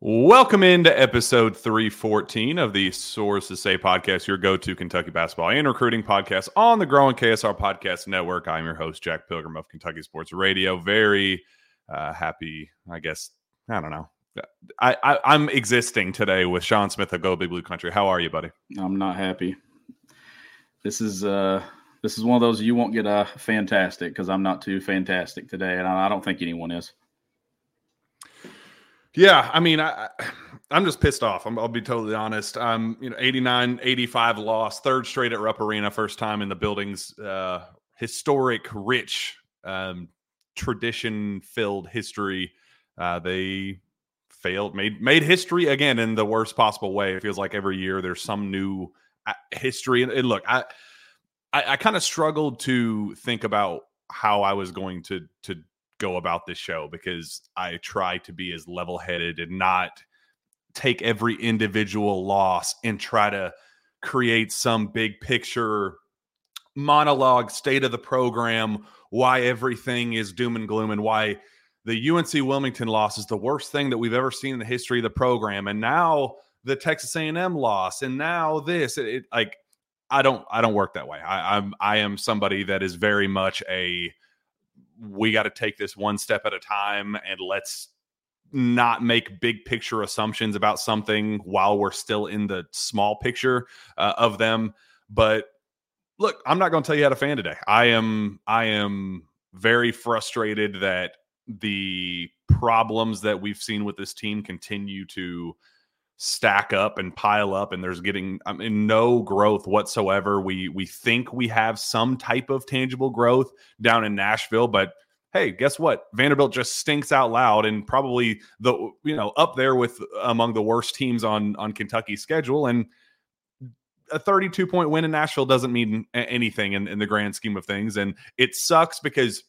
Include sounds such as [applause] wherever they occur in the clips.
Welcome into episode 314 of the Sources Say podcast, your go to Kentucky basketball and recruiting podcast on the growing KSR Podcast Network. I'm your host, Jack Pilgrim of Kentucky Sports Radio. Very uh, happy, I guess, I don't know. I, I, am existing today with Sean Smith of Go Big Blue Country. How are you, buddy? I'm not happy. This is uh this is one of those you won't get a fantastic because I'm not too fantastic today, and I don't think anyone is. Yeah, I mean, I, I'm just pissed off. i will be totally honest. Um, you know, 89, 85 loss, third straight at Rupp Arena, first time in the building's uh, historic, rich, um, tradition-filled history. Uh, they failed, made made history again in the worst possible way. It feels like every year there's some new uh, history. And, and look, I I, I kind of struggled to think about how I was going to to go about this show because I try to be as level headed and not take every individual loss and try to create some big picture monologue state of the program why everything is doom and gloom and why the UNC Wilmington loss is the worst thing that we've ever seen in the history of the program. And now the Texas A&M loss and now this it, it like I don't I don't work that way. I, I'm I am somebody that is very much a we got to take this one step at a time and let's not make big picture assumptions about something while we're still in the small picture uh, of them. But look i'm not going to tell you how to fan today. I am i am very frustrated that the problems that we've seen with this team continue to stack up and pile up and there's getting I mean no growth whatsoever. We we think we have some type of tangible growth down in Nashville, but hey, guess what? Vanderbilt just stinks out loud and probably the you know up there with among the worst teams on on Kentucky's schedule and a 32 point win in Nashville doesn't mean anything in, in the grand scheme of things and it sucks because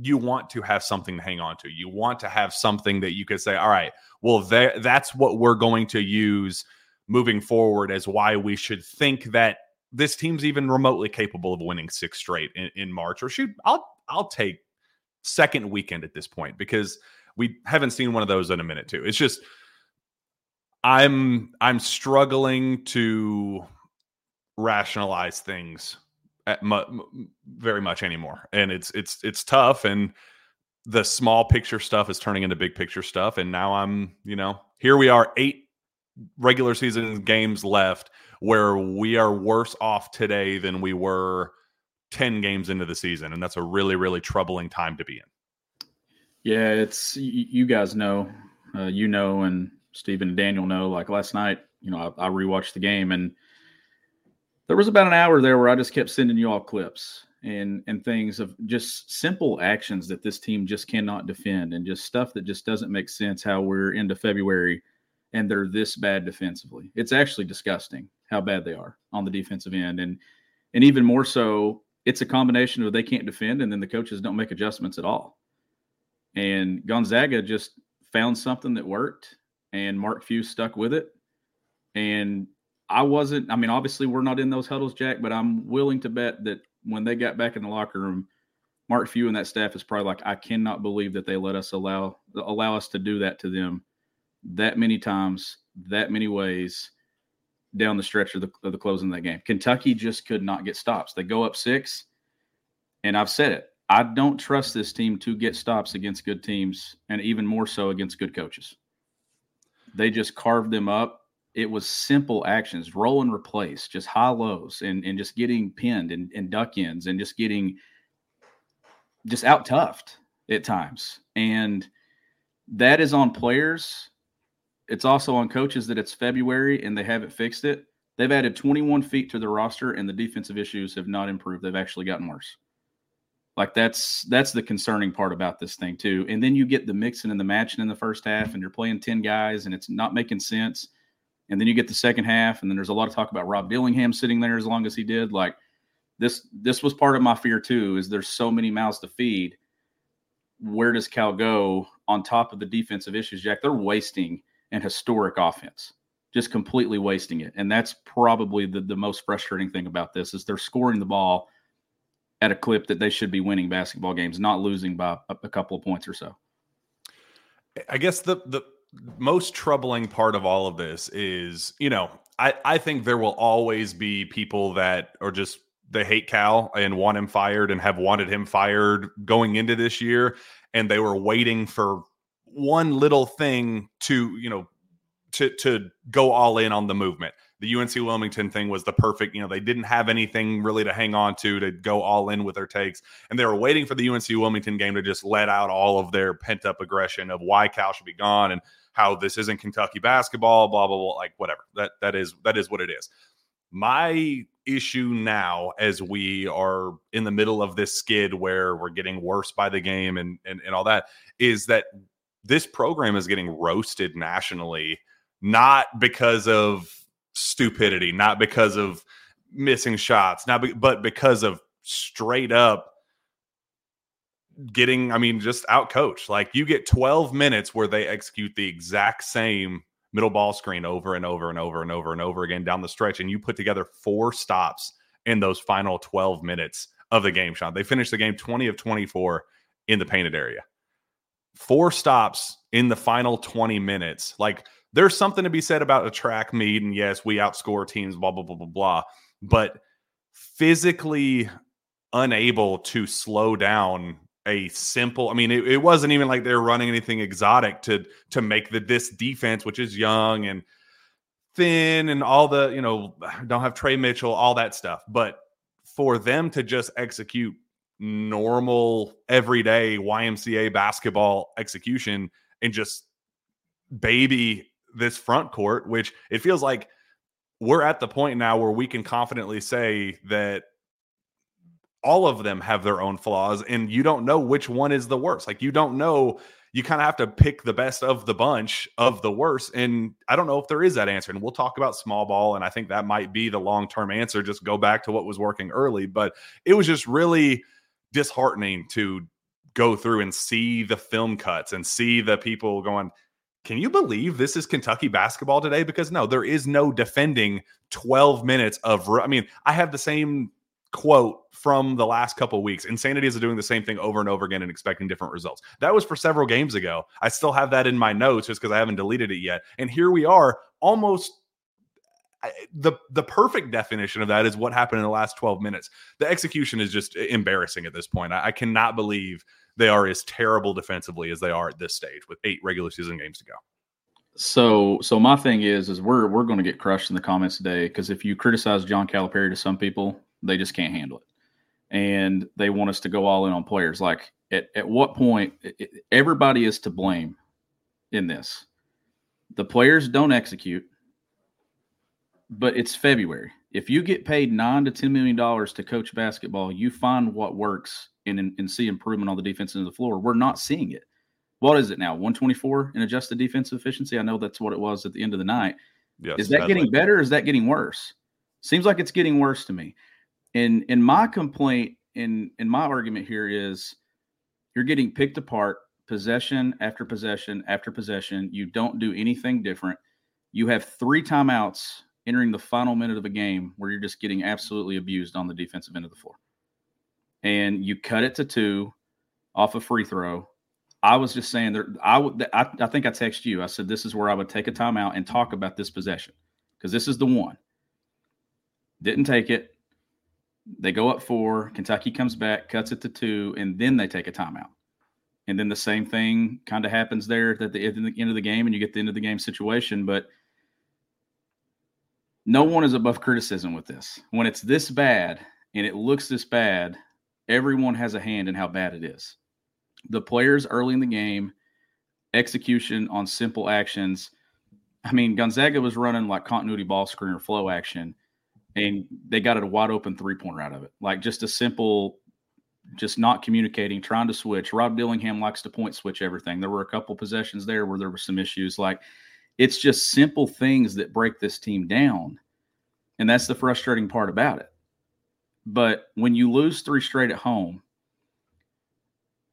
you want to have something to hang on to. You want to have something that you could say, all right, well, that, that's what we're going to use moving forward as why we should think that this team's even remotely capable of winning six straight in, in March. Or shoot, I'll I'll take second weekend at this point because we haven't seen one of those in a minute too. It's just I'm I'm struggling to rationalize things mu- very much anymore, and it's it's it's tough. And the small picture stuff is turning into big picture stuff, and now I'm you know here we are eight regular season games left where we are worse off today than we were 10 games into the season and that's a really really troubling time to be in yeah it's you guys know uh, you know and stephen and daniel know like last night you know I, I rewatched the game and there was about an hour there where I just kept sending you all clips and and things of just simple actions that this team just cannot defend and just stuff that just doesn't make sense how we're into February and they're this bad defensively. It's actually disgusting how bad they are on the defensive end and and even more so it's a combination of they can't defend and then the coaches don't make adjustments at all. And Gonzaga just found something that worked and Mark Few stuck with it and I wasn't. I mean, obviously, we're not in those huddles, Jack, but I'm willing to bet that when they got back in the locker room, Mark Few and that staff is probably like, I cannot believe that they let us allow allow us to do that to them that many times, that many ways down the stretch of the, of the closing of that game. Kentucky just could not get stops. They go up six, and I've said it. I don't trust this team to get stops against good teams, and even more so against good coaches. They just carved them up it was simple actions, roll and replace, just high lows and, and just getting pinned and, and duck ins and just getting just out toughed at times. And that is on players. It's also on coaches that it's February and they haven't fixed it. They've added 21 feet to the roster and the defensive issues have not improved. They've actually gotten worse. Like that's that's the concerning part about this thing too. And then you get the mixing and the matching in the first half, and you're playing 10 guys and it's not making sense and then you get the second half, and then there's a lot of talk about Rob Dillingham sitting there as long as he did. Like this, this was part of my fear too. Is there's so many mouths to feed. Where does Cal go on top of the defensive issues, Jack? They're wasting an historic offense, just completely wasting it, and that's probably the the most frustrating thing about this is they're scoring the ball at a clip that they should be winning basketball games, not losing by a, a couple of points or so. I guess the the most troubling part of all of this is, you know, I, I think there will always be people that are just they hate Cal and want him fired and have wanted him fired going into this year. And they were waiting for one little thing to, you know, to to go all in on the movement. The UNC Wilmington thing was the perfect, you know, they didn't have anything really to hang on to to go all in with their takes. And they were waiting for the UNC Wilmington game to just let out all of their pent up aggression of why Cal should be gone and how this isn't Kentucky basketball, blah, blah, blah, like whatever. That that is that is what it is. My issue now, as we are in the middle of this skid where we're getting worse by the game and and, and all that, is that this program is getting roasted nationally, not because of stupidity, not because of missing shots, not be, but because of straight up getting, I mean, just out coached. Like you get 12 minutes where they execute the exact same middle ball screen over and over and over and over and over again down the stretch, and you put together four stops in those final 12 minutes of the game, Sean. They finished the game 20 of 24 in the painted area. Four stops in the final 20 minutes. Like there's something to be said about a track meet, and yes, we outscore teams, blah, blah, blah, blah, blah. But physically unable to slow down a simple. I mean, it, it, wasn't even like they were running anything exotic to to make the this defense, which is young and thin and all the you know [sighs] don't have Tre Mitchell, all that stuff. But for them to just execute normal everyday YMCA basketball execution and just baby this front court, which it feels like we're at the point now where we can confidently say that all of them have their own flaws and you don't know which one is the worst. Like you don't know, you kind of have to pick the best of the bunch of the worst. And I don't know if there is that answer. And we'll talk about small ball. And I think that might be the long term answer. Just go back to what was working early. But it was just really disheartening to go through and see the film cuts and see the people going, can you believe this is Kentucky basketball today? Because no, there is no defending 12 minutes of. I mean, I have the same quote from the last couple weeks. Insanity is doing the same thing over and over again and expecting different results. That was for several games ago. I still have that in my notes just because I haven't deleted it yet. And here we are, almost the the perfect definition of that is what happened in the last 12 minutes. The execution is just embarrassing at this point. I, I cannot believe they are as terrible defensively as they are at this stage with eight regular season games to go. So, so my thing is, is we're we're going to get crushed in the comments today because if you criticize John Calipari to some people, they just can't handle it. And they want us to go all in on players. Like, at, at what point, it, everybody is to blame in this. The players don't execute, but it's February. If you get paid nine to ten million dollars to coach basketball, you find what works and, and see improvement on the defense end of the floor. We're not seeing it. What is it now? 124 in adjusted defensive efficiency. I know that's what it was at the end of the night. Yes, is that getting better? is that getting worse? Seems like it's getting worse to me. And and my complaint in in my argument here is you're getting picked apart possession after possession after possession. You don't do anything different. You have three timeouts entering the final minute of a game where you're just getting absolutely abused on the defensive end of the floor. And you cut it to two off a free throw. I was just saying there. I would. I, I think I texted you. I said this is where I would take a timeout and talk about this possession because this is the one. Didn't take it. They go up four. Kentucky comes back, cuts it to two, and then they take a timeout. And then the same thing kind of happens there at the, end of the game, and you get the end of the game situation. But no one is above criticism with this. When it's this bad and it looks this bad, everyone has a hand in how bad it is. The players early in the game, execution on simple actions. I mean, Gonzaga was running like continuity ball screen or flow action and they got it a wide open three pointer out of it. Like just a simple, just not communicating, trying to switch. Rob Dillingham likes to point switch everything. There were a couple possessions there where there were some issues. Like it's just simple things that break this team down. And that's the frustrating part about it. But when you lose three straight at home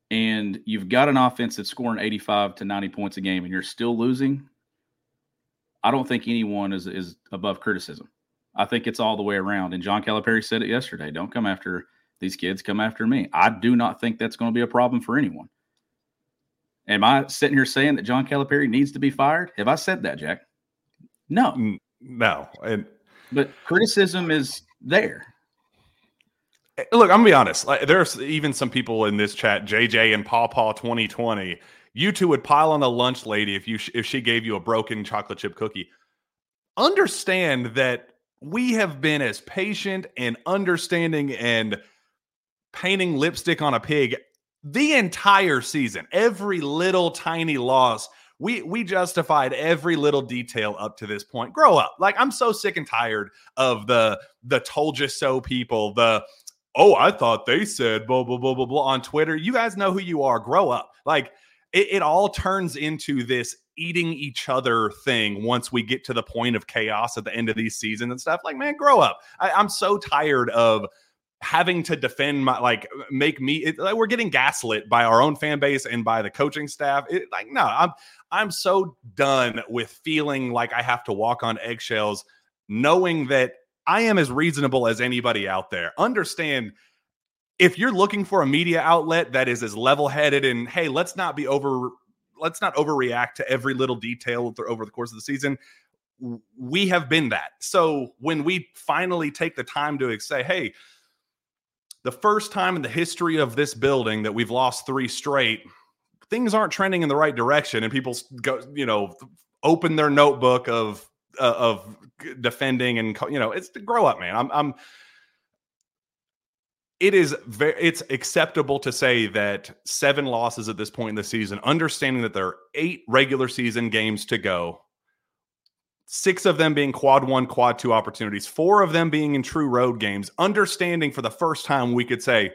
and you've got an offense that's scoring 85 to 90 points a game and you're still losing, I don't think anyone is, is above criticism. I think it's all the way around. And John Calipari said it yesterday. Don't come after these kids, come after me. I do not think that's going to be a problem for anyone. Am I sitting here saying that John Calipari needs to be fired? Have I said that, Jack? No. No. And but criticism is there. Eh, look, I'm gonna be honest. Like, there's even some people in this chat, JJ and Paw Paw 2020. You two would pile on a lunch lady if you if she gave you a broken chocolate chip cookie. Understand that we have been as patient and understanding and painting lipstick on a pig the entire season. Every little tiny loss we we justified every little detail up to this point. Grow up. Like I'm so sick and tired of the the told you so people, the oh, I thought they said blah blah blah blah blah on Twitter. You guys know who you are. Grow up. Like it, it all turns into this eating each other thing once we get to the point of chaos at the end of these seasons and stuff. Like, man, grow up. I, I'm so tired of having to defend my like make me it, like we're getting gaslit by our own fan base and by the coaching staff it, like no i'm I'm so done with feeling like I have to walk on eggshells, knowing that I am as reasonable as anybody out there. Understand if you're looking for a media outlet that is as level headed and hey, let's not be over, let's not overreact to every little detail over the course of the season. We have been that. So when we finally take the time to say, hey, the first time in the history of this building that we've lost three straight, things aren't trending in the right direction and people go you know open their notebook of uh, of defending and you know it's to grow up man i'm i'm it is very it's acceptable to say that seven losses at this point in the season understanding that there are eight regular season games to go six of them being quad one quad two opportunities four of them being in true road games understanding for the first time we could say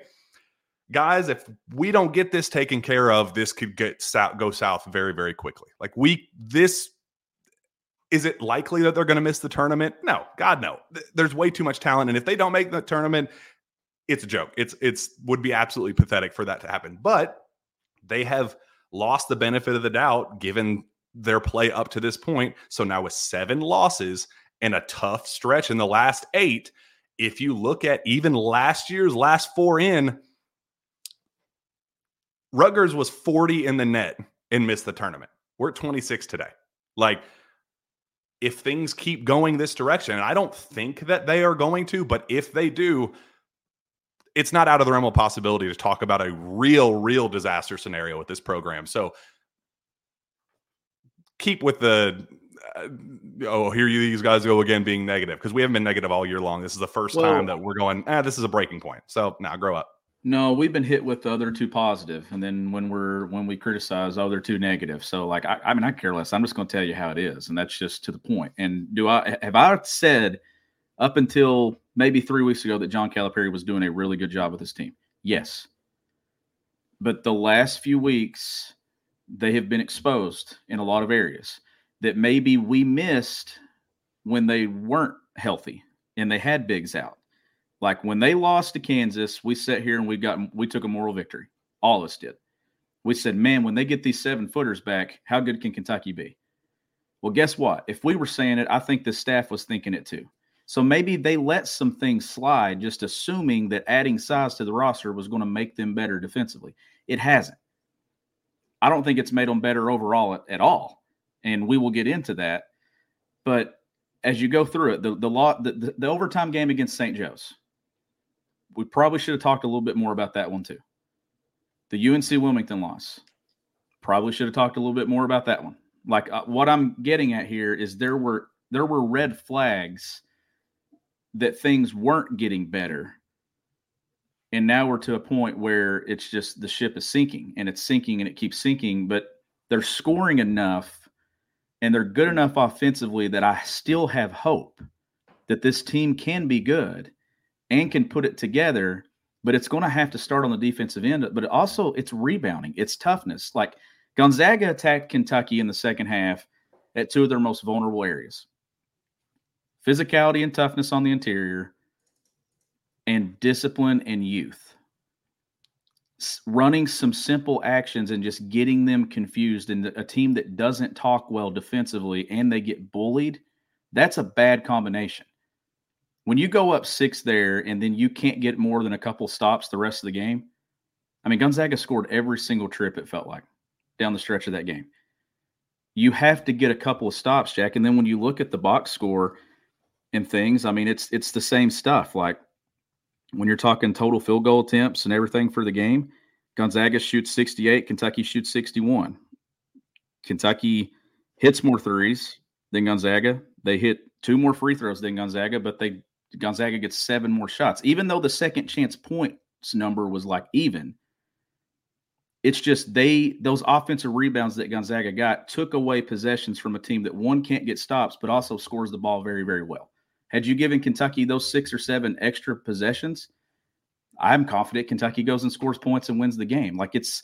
guys, if we don't get this taken care of, this could get south, go south very, very quickly. Like we, this is it likely that they're going to miss the tournament? No, God, no. There's way too much talent, and if they don't make the tournament, it's a joke. It's it's would be absolutely pathetic for that to happen. But they have lost the benefit of the doubt given their play up to this point. So now with seven losses and a tough stretch in the last eight, if you look at even last year's last four in, Rutgers was 40 in the NET and missed the tournament. We're at 26 today. Like, if things keep going this direction, and I don't think that they are going to, but if they do, it's not out of the realm of possibility to talk about a real, real disaster scenario with this program. So keep with the uh, oh, here you these guys go again being negative because we haven't been negative all year long. This is the first well, time that we're going, ah, this is a breaking point. So now grow up. No, we've been hit with the other two positive, and then when we're when we criticize, oh, they're too negative. So, like, I, I mean, I care less. I'm just going to tell you how it is, and that's just to the point. And do I have I said up until maybe three weeks ago that John Calipari was doing a really good job with his team? Yes, but the last few weeks they have been exposed in a lot of areas that maybe we missed when they weren't healthy and they had bigs out like when they lost to Kansas, we sat here and we got we took a moral victory. All of us did. We said, man, when they get these seven footers back, how good can Kentucky be? Well, guess what? If we were saying it, I think the staff was thinking it too. So maybe they let some things slide, just assuming that adding size to the roster was going to make them better defensively. It hasn't. I don't think it's made them better overall at, at all. And we will get into that. But as you go through it, the the, law, the, the, the overtime game against St. Joe's, we probably should have talked a little bit more about that one too. The UNC Wilmington loss, probably should have talked a little bit more about that one. Like uh, what I'm getting at here is there were there were red flags that things weren't getting better. And now we're to a point where it's just the ship is sinking and it's sinking and it keeps sinking, but they're scoring enough and they're good enough offensively that I still have hope that this team can be good and can put it together, but it's going to have to start on the defensive end. But also, it's rebounding, it's toughness. Like Gonzaga attacked Kentucky in the second half at two of their most vulnerable areas physicality and toughness on the interior, and discipline and youth. Running some simple actions and just getting them confused, and a team that doesn't talk well defensively and they get bullied, that's a bad combination when you go up six there and then you can't get more than a couple stops the rest of the game. I mean, Gonzaga scored every single trip, it felt like. down the stretch of that game. You have to get a couple of stops, Jack. And then when you look at the box score and things, I mean, it's it's the same stuff. Like when you're talking total field goal attempts and everything for the game, Gonzaga shoots 68, Kentucky shoots 61. Kentucky hits more threes than Gonzaga. They hit two more free throws than Gonzaga, but they Gonzaga gets seven more shots. Even though the second chance points number was like even, it's just they those offensive rebounds that Gonzaga got took away possessions from a team that one can't get stops, but also scores the ball very, very well. Had you given Kentucky those six or seven extra possessions, I'm confident Kentucky goes and scores points and wins the game. Like it's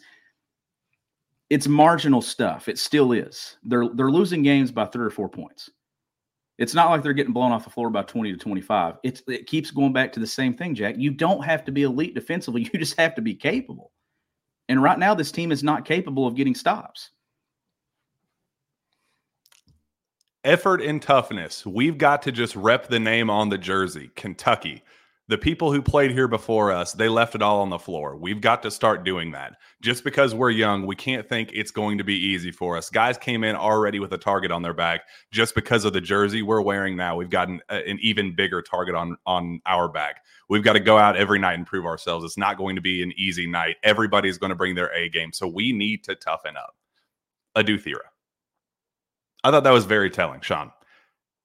it's marginal stuff. It still is. They're they're losing games by three or four points. It's not like they're getting blown off the floor by 20 to 25. It's it keeps going back to the same thing, Jack. You don't have to be elite defensively. [laughs] You just have to be capable. And right now, this team is not capable of getting stops. Effort and toughness. We've got to just rep the name on the jersey, Kentucky. The people who played here before us, they left it all on the floor. We've got to start doing that. Just because we're young, we can't think it's going to be easy for us. Guys came in already with a target on their back just because of the jersey we're wearing now. We've got an, an even bigger target on on our back. We've got to go out every night and prove ourselves. It's not going to be an easy night. Everybody's going to bring their A game, so we need to toughen up. Adou Thiero. I thought that was very telling, Sean.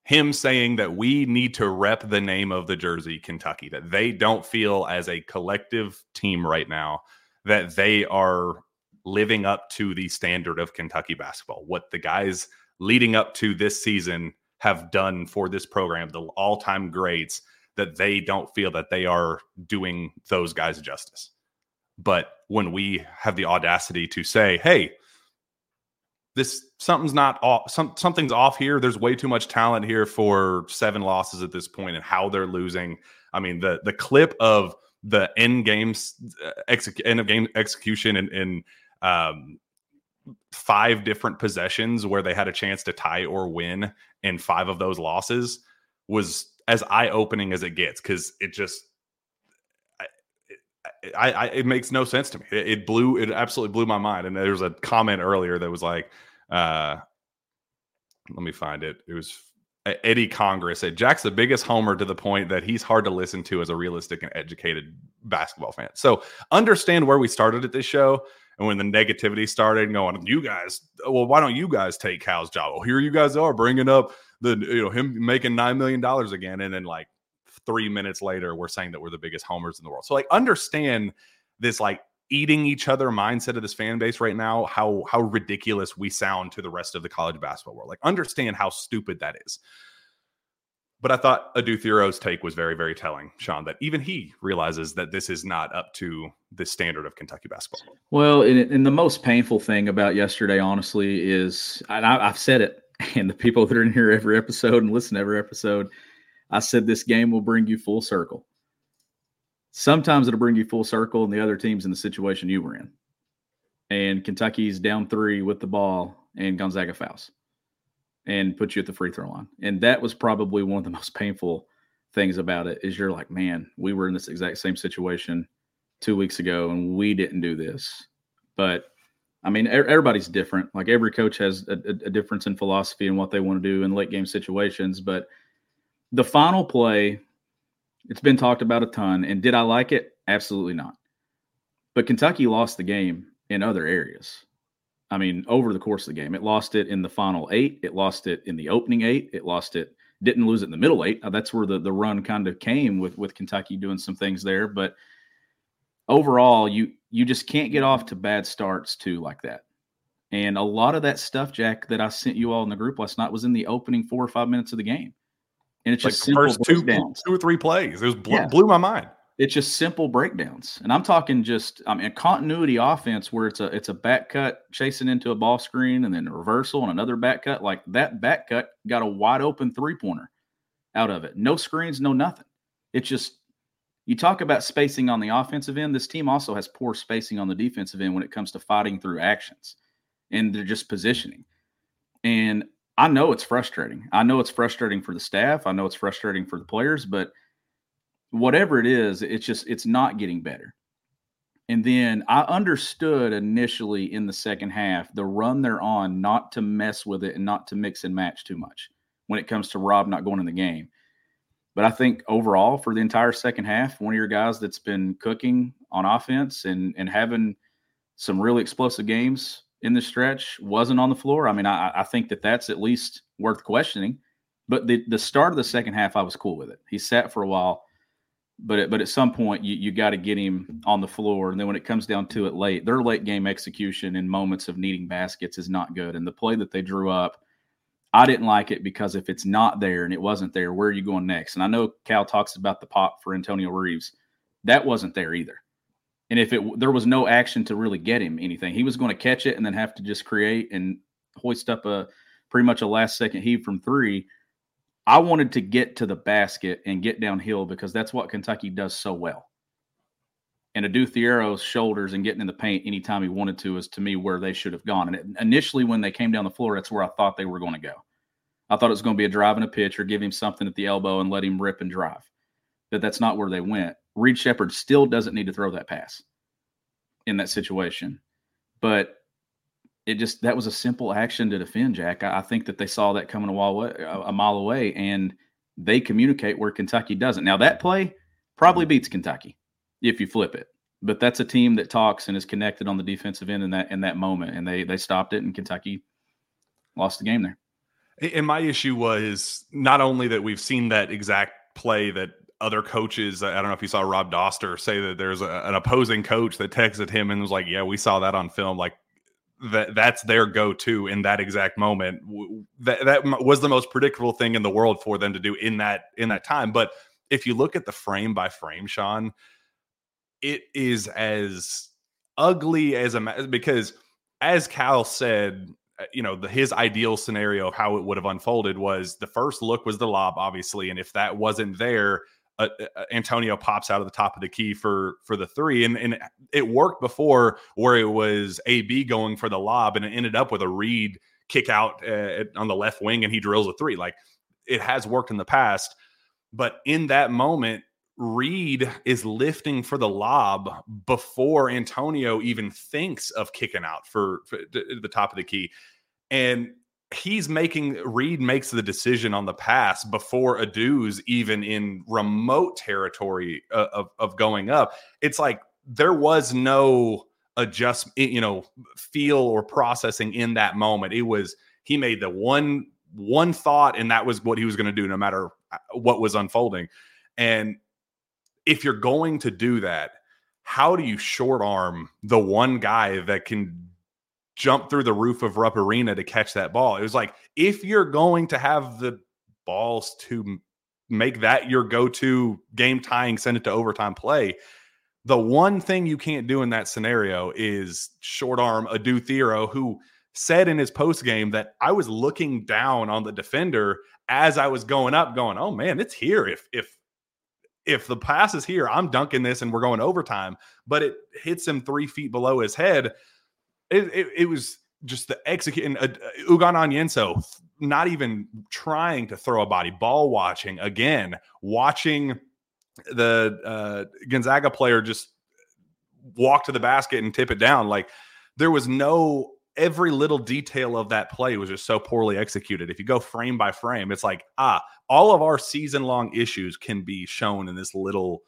Him saying that we need to rep the name of the jersey, Kentucky, that they don't feel as a collective team right now that they are living up to the standard of Kentucky basketball. What the guys leading up to this season have done for this program, the all time grades, that they don't feel that they are doing those guys justice. But when we have the audacity to say, hey, this something's not off some, something's off here there's way too much talent here for seven losses at this point and how they're losing i mean the the clip of the end games uh, exec- end of game execution in, in um, five different possessions where they had a chance to tie or win and five of those losses was as eye-opening as it gets because it just I, I, it makes no sense to me. It, blew, it absolutely blew my mind. And there was a comment earlier that was like, uh, let me find it. It was Eddie Congress said Jack's the biggest homer to the point that he's hard to listen to as a realistic and educated basketball fan. So understand where we started at this show and when the negativity started going, you guys, well, why don't you guys take Cal's job? Well, here you guys are bringing up the you know him making nine million dollars again, and then like three minutes later, we're saying that we're the biggest homers in the world. So like understand this like eating each other mindset of this fan base right now how how ridiculous we sound to the rest of the college basketball world like understand how stupid that is but I thought Adou Thiero's take was very, very telling, Sean, that even he realizes that this is not up to the standard of Kentucky basketball. Well, and, and the most painful thing about yesterday, honestly, is I, I've said it, [laughs] and the people that are in here every episode and listen to every episode, I said this game will bring you full circle. Sometimes it'll bring you full circle, and the other team's in the situation you were in. And Kentucky's down three with the ball, and Gonzaga fouls and put you at the free throw line. And that was probably one of the [laughs] most painful things about it is you're like, man, we were in this exact same situation two weeks ago, and we didn't do this. But I mean, everybody's different. Like every coach has a, a difference in philosophy and what they want to do in late game situations. But the final play it's been talked about a ton. And did I like it? Absolutely not. But Kentucky lost the game in other areas. I mean, over the course of the game, it lost it in the final eight. It lost it in the opening eight. It lost it, didn't lose it in the middle eight. Uh, that's where the, the run kind of came with with Kentucky doing some things there. But overall, you you just can't get off to bad starts too like that. And a lot of that stuff, Jack, that I sent you all in the group last night was in the opening four or five minutes of the game. And it's just like first two, two or three plays. It was blew, yeah. blew my mind. It's just simple breakdowns, and I'm talking just I mean a continuity offense where it's a it's a back cut chasing into a ball screen and then a reversal and another back cut. Like that back cut got a wide open three pointer out of it. No screens, no nothing. It's just you talk about spacing on the offensive end. This team also has poor spacing on the defensive end when it comes to fighting through actions, and they're just positioning. And I know it's frustrating. I know it's frustrating for the staff. I know it's frustrating for the players, but whatever it is, it's just it's not getting better. And then I understood initially in the second half the run they're on not to mess with it and not to mix and match too much when it comes to Rob not going in the game. But I think overall for the entire second half, one of your guys that's been cooking on offense and and having some really explosive games in the stretch wasn't on the floor. I mean, I, I think that that's at least worth questioning. But the the start of the second half, I was cool with it. He sat for a while, but it, but at some point you you got to get him on the floor. And then when it comes down to it late, their late game execution in moments of needing baskets is not good. And the play that they drew up I didn't like it because if it's not there and it wasn't there, where are you going next? And I know Cal talks about the pop for Antonio Reeves. That wasn't there either. And if it there was no action to really get him anything, he was going to catch it and then have to just create and hoist up a pretty much a last second heave from three. I wanted to get to the basket and get downhill because that's what Kentucky does so well. And Adou Thiero's shoulders and getting in the paint anytime he wanted to is to me where they should have gone. And it, initially, when they came down the floor, that's where I thought they were going to go. I thought it was going to be a drive and a pitch or give him something at the elbow and let him rip and drive. But that's not where they went. Reed Sheppard still doesn't need to throw that pass in that situation. But it just that was a simple action to defend, Jack. I, I think that they saw that coming a while away, a mile away, and they communicate where Kentucky doesn't. Now that play probably beats Kentucky if you flip it. But that's a team that talks and is connected on the defensive end in that in that moment, and they they stopped it, and Kentucky lost the game there. And my issue was not only that we've seen that exact play that other coaches, I don't know if you saw Rob Dauster say that there's a, an opposing coach that texted him and was like, "Yeah, we saw that on film." Like that that's their go-to in that exact moment. That that was the most predictable thing in the world for them to do in that in that time. But if you look at the frame by frame, Sean, it is as ugly as a because as Cal said, uh, you know, the, his ideal scenario of how it would have unfolded was the first look was the lob, obviously, and if that wasn't there, uh, Antonio pops out of the top of the key for for the three, and and it worked before where it was AB going for the lob, and it ended up with a Reed kick out uh, on the left wing, and he drills a three. Like it has worked in the past, but in that moment, Reed is lifting for the lob before Antonio even thinks of kicking out for, for the top of the key. And he's making Reed makes the decision on the pass before Adou's even in remote territory of, of, of going up. It's like there was no adjustment, you know, feel or processing in that moment. It was he made the one one thought, and that was what he was going to do, no matter uh, what was unfolding. And if you're going to do that, how do you short arm the one guy that can jump through the roof of Rupp Arena to catch that ball? It was like if you're going to have the balls to make that your go-to game tying, send it to overtime play. The one thing you can't do in that scenario is short arm Adou Thiero, who said in his post game that I was looking down on the defender as I was going up, going, "Oh man, it's here." If if if the pass is here, I'm dunking this and we're going overtime. But it hits him three feet below his head. It, it, it was just the executing uh, Ugonna Onyenso not even trying to throw a body, ball watching again, watching the uh, Gonzaga player just walk to the basket and tip it down. Like there was no every little detail of that play was just so poorly executed. If you go frame by frame, it's like, ah, all of our season long issues can be shown in this little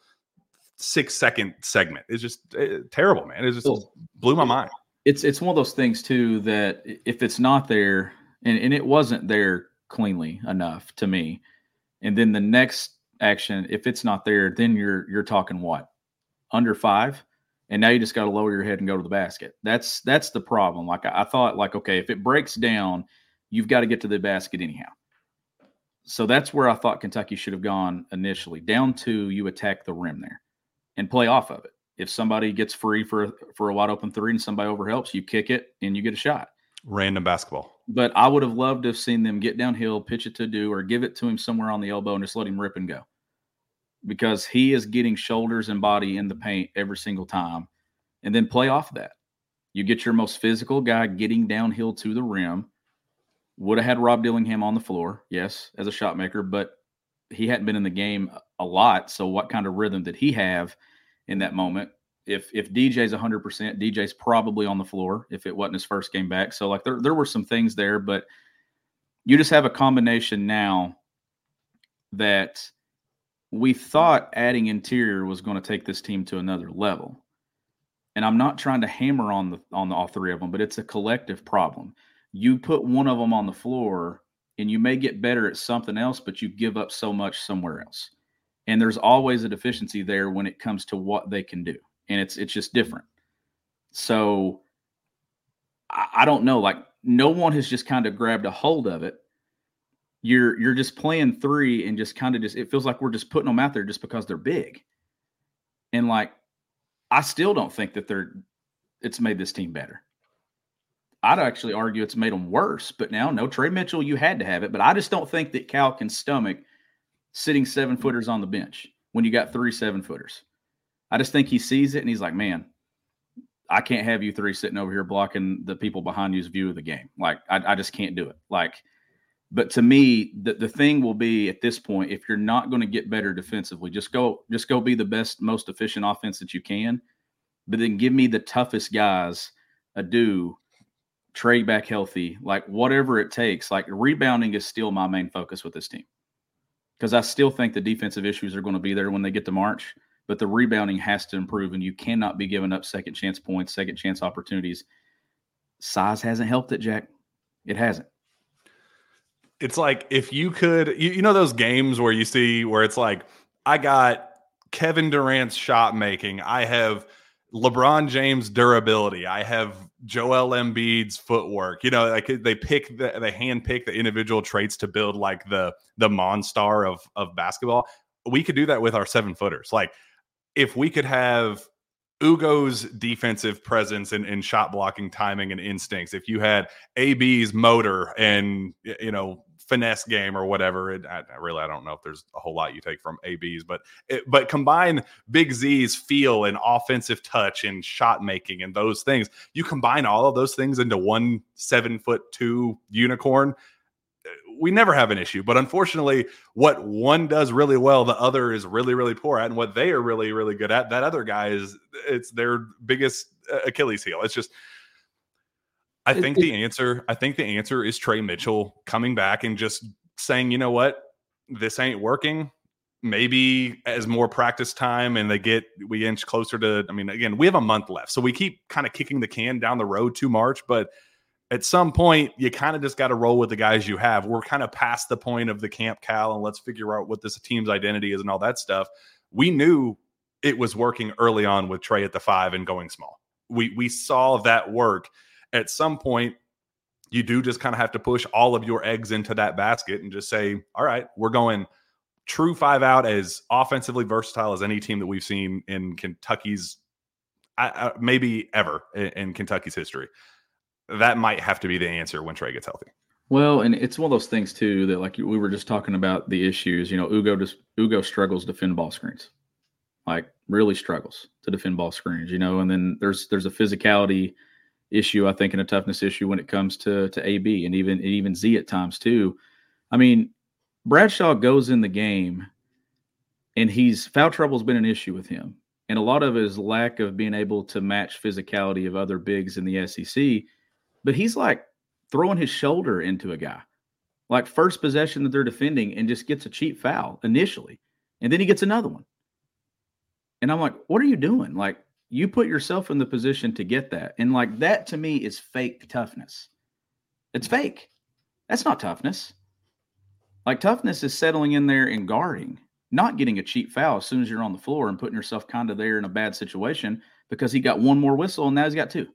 six second segment. It's just it, eh, terrible, man. It just blew my mind. It's it's one of those things too that if it's not there and, and it wasn't there cleanly enough to me, and then the next action, if it's not there, then you're you're talking what? Under five? and now you just got to lower your head and go to the basket. That's that's the problem. Like I, I thought, like okay, if it breaks down, you've got to get to the basket anyhow. So that's where I thought Kentucky should have gone initially. Down two, you attack the rim there and play off of it. If somebody gets free for for a wide open three and somebody overhelps, you kick it and you get a shot. Random basketball. But I would have loved to have seen them get downhill, pitch it to do, or give it to him somewhere on the elbow and just let him rip and go because he is getting shoulders and body in the paint every single time and then play off of that. You get your most physical guy getting downhill to the rim. Would have had Rob Dillingham on the floor, yes, as a shot maker, but he hadn't been in the game a lot. So, what kind of rhythm did he have in that moment? if if DJ's 100%, DJ's probably on the floor if it wasn't his first game back. So like there there were some things there, but you just have a combination now that we thought adding interior was going to take this team to another level. And I'm not trying to hammer on the on the, all three of them, but it's a collective problem. You put one of them on the floor and you may get better at something else, but you give up so much somewhere else. And there's always a deficiency there when it comes to what they can do. And it's it's just different. So I, I don't know. Like no one has just kind of grabbed a hold of it you're you're just playing three and just kind of just it feels like we're just putting them out there just because they're big. And like I still don't think that they're it's made this team better. I'd actually argue it's made them worse, but now no Tre Mitchell, you had to have it. But I just don't think that Cal can stomach sitting seven hmm. footers on the bench when you got three seven footers. I just think he sees it and he's like, man, I can't have you three sitting over here blocking the people behind you's view of the game. Like, I, I just can't do it. Like, but to me, the, the thing will be at this point, if you're not going to get better defensively, just go just go be the best, most efficient offense that you can. But then give me the toughest guys, Adou, trade back healthy, like whatever it takes. Like rebounding is still my main focus with this team. Because I still think the defensive issues are going to be there when they get to March, but the rebounding has to improve, and you cannot be giving up second chance points, second chance opportunities. Size hasn't helped it, Jack. It hasn't it's like if you could, you, you know, those games where you see where it's like, I got Kevin Durant's shot making, I have LeBron James durability, I have Joel Embiid's footwork. You know, like they pick the they hand pick the individual traits to build like the the monstar of of basketball. We could do that with our seven footers. Like if we could have Ugo's defensive presence and, and shot blocking timing and instincts, if you had AB's motor and you know finesse game or whatever. It, I, really, I don't know if there's a whole lot you take from ABs, but it, but combine Big Z's feel and offensive touch and shot making and those things. You combine all of those things into one seven foot two unicorn. We never have an issue, but unfortunately, what one does really well, the other is really, really poor at, and what they are really, really good at, that other guy is it's their biggest uh, Achilles heel. It's just I think the [laughs] answer, I think the answer is Tre Mitchell coming back and just saying, you know what, this ain't working. Maybe as more practice time and they get we inch closer to. I mean, again, we have a month left, so we keep kind of kicking the can down the road to March. But at some point, you kind of just got to roll with the guys you have. We're kind of past the point of the Camp Cal and let's figure out what this team's identity is and all that stuff. We knew it was working early on with Tre at the five and going small. We we saw that work at some point, you do just kind of have to push all of your eggs into that basket and just say, all right, we're going true five out as offensively versatile as any team that we've seen in Kentucky's maybe ever in, Kentucky's history. That might have to be the answer when Tre gets healthy. Well, and it's one of those things too that like we were just talking about the issues. You know, Ugo just Ugo struggles to defend ball screens, like really struggles to defend ball screens. You know, and then there's there's a physicality issue, I think, and a toughness issue when it comes to to AB and even and even Z at times too. I mean, Bradshaw goes in the game, and he's foul trouble's been an issue with him, and a lot of his lack of being able to match physicality of other bigs in the SEC. But he's like throwing his shoulder into a guy, like first possession that they're defending, and just gets a cheap foul initially, and then he gets another one. And I'm like, what are you doing? Like, you put yourself in the position to get that. And like that to me is fake toughness. It's mm. fake. That's not toughness. Like toughness is settling in there and guarding, not getting a cheap foul as soon as you're on the floor and putting yourself kind of there in a bad situation because he got one more whistle and now he's got two.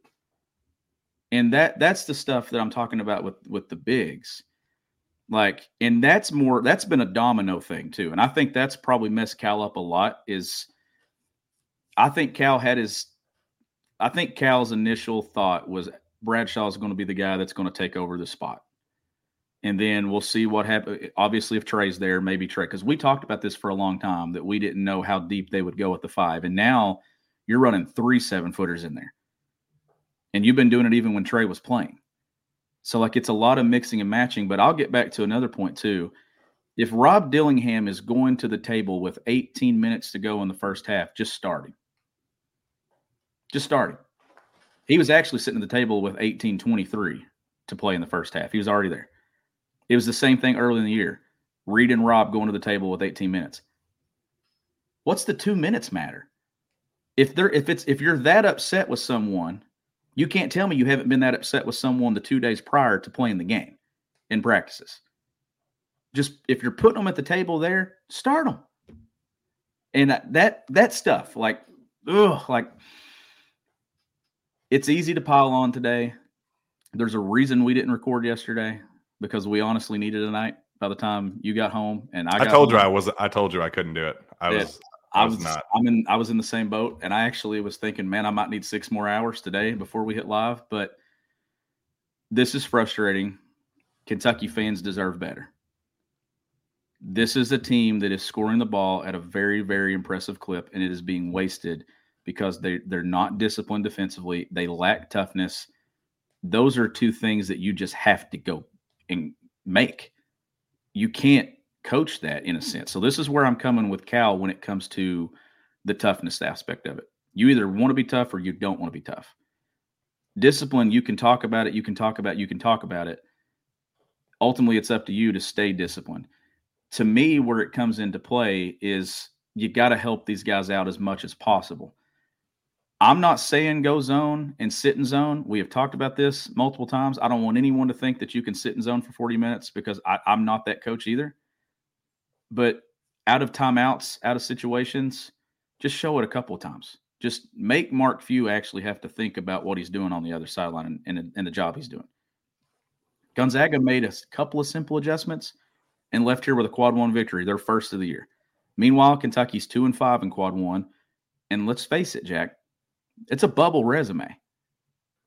And that that's the stuff that I'm talking about with with the bigs. Like, and that's more that's been a domino thing too. And I think that's probably messed Cal up a lot is I think Cal had his. I think Cal's initial thought was Bradshaw is going to be the guy that's going to take over the spot, and then we'll see what happens. Obviously, if Tre's there, maybe Tre, because we talked about this for a long time that we didn't know how deep they would go at the five, and now you're running three seven footers in there, and you've been doing it even when Tre was playing. So like it's a lot of mixing and matching. But I'll get back to another point too. If Rob Dillingham is going to the table with 18 minutes to go in the first half, just starting Just starting. He was actually sitting at the table with 1823 to play in the first half. He was already there. It was the same thing early in the year. Reed and Rob going to the table with 18 minutes. What's the two minutes matter? If they're if it's if you're that upset with someone, you can't tell me you haven't been that upset with someone the two days prior to playing the game in practices. Just if you're putting them at the table there, start them. And that that, that stuff, like, ugh, like it's easy to pile on today. There's a reason we didn't record yesterday because we honestly needed a night by the time you got home and I, I told home. you I was I told you I couldn't do it. I was I was, not. I'm in. I was in the same boat, and I actually was thinking, man, I might need six more hours today before we hit live. But this is frustrating. Kentucky fans deserve better. This is a team that is scoring the ball at a very, very impressive clip, and it is being wasted because they they're not disciplined defensively. They lack toughness. Those are two things that you just have to go and make. You can't coach that in a hmm. sense. So this is where I'm coming with Cal when it comes to the toughness aspect of it. You either want to be tough or you don't want to be tough. Discipline, you can talk about it, you can talk about it, you can talk about it. Ultimately, it's up to you to stay disciplined. To me, where it comes into play is you got to help these guys out as much as possible. I'm not saying go zone and sit in zone. We have talked about this multiple times. I don't want anyone to think that you can sit in zone for 40 minutes because I, am not that coach either. But out of timeouts, out of situations, just show it a couple of times. Just make Mark Few actually have to think about what he's doing on the other sideline and, and, and the job he's doing. Gonzaga made a couple of simple adjustments and left here with a quad one victory, their first of the year. Meanwhile, Kentucky's two and five in quad one. And let's face it, Jack, it's a bubble resume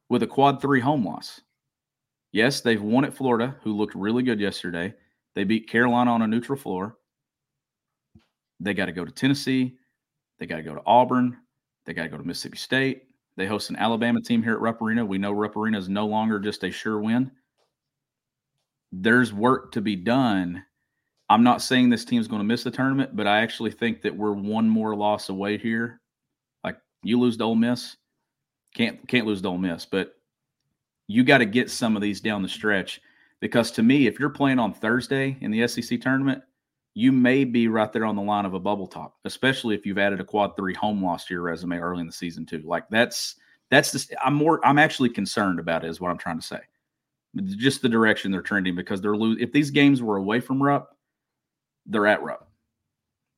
with a quad three home loss. Yes, they've won at Florida, who looked really good yesterday. They beat Carolina on a neutral floor. They got to go to Tennessee. They got to go to Auburn. They got to go to Mississippi State. They host an Alabama team here at Rupp Arena. We know Rupp Arena is no longer just a sure win. There's work to be done. I'm not saying this team's going to miss the tournament, but I actually think that we're one more loss away here. You lose to Ole Miss, can't can't lose to Ole Miss, but you got to get some of these down the stretch because to me, if you're playing on Thursday in the SEC tournament, you may be right there on the line of a bubble top, especially if you've added a quad three home loss to your resume early in the season too. Like that's that's the I'm more I'm actually concerned about it is what I'm trying to say. Just the direction they're trending because they're losing. If these games were away from Rupp, they're at Rupp.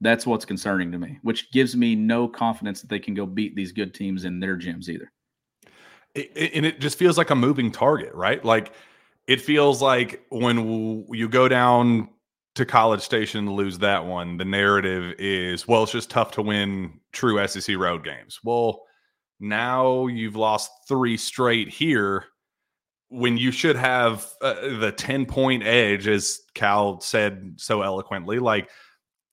That's what's concerning to me, which gives me no confidence that they can go beat these good teams in their gyms either. It, and it just feels like a moving target, right? Like it feels like when you go down to College Station to lose that one, the narrative is, well, it's just tough to win true SEC road games. Well, now you've lost three straight here when you should have uh, the 10 point edge, as Cal said so eloquently. Like,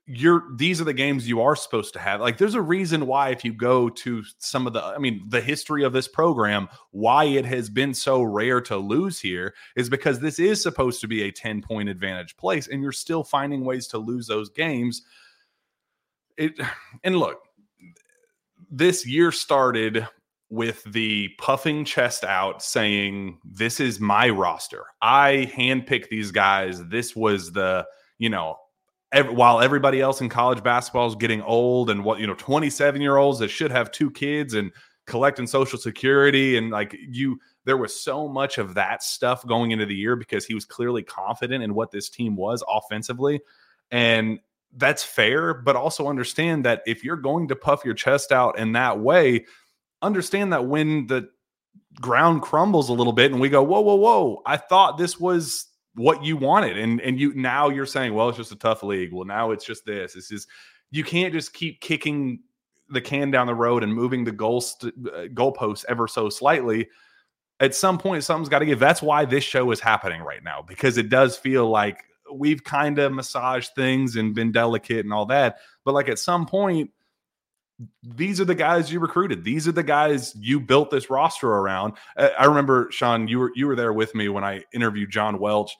you're these are the games you are supposed to have. Like there's a reason why if you go to some of the I mean the history of this program, why it has been so rare to lose here is because this is supposed to be a 10 point advantage place and you're still finding ways to lose those games. It [sighs] and look, this year started with the puffing chest out saying this is my roster. I handpicked these guys. This was the, you know, every, while everybody else in college basketball is getting old and what you know 27 year olds that should have two kids and collecting social security and like you there was so much of that stuff going into the year because he was clearly confident in what this team was offensively. And that's fair but also understand that if you're going to puff your chest out in that way understand that when the ground crumbles a little bit and we go whoa whoa whoa i thought this was what you wanted and and you now you're saying well it's just a tough league. Well now it's just this. This is you can't just keep kicking the can down the road and moving the goal st- uh, goalposts ever so slightly. At some point something's got to give. That's why this show is happening right now because it does feel like we've kind of massaged things and been delicate and all that. But like at some point these are the guys you recruited. These are the guys you built this roster around. I remember Sean, you were you were there with me when I interviewed John Welch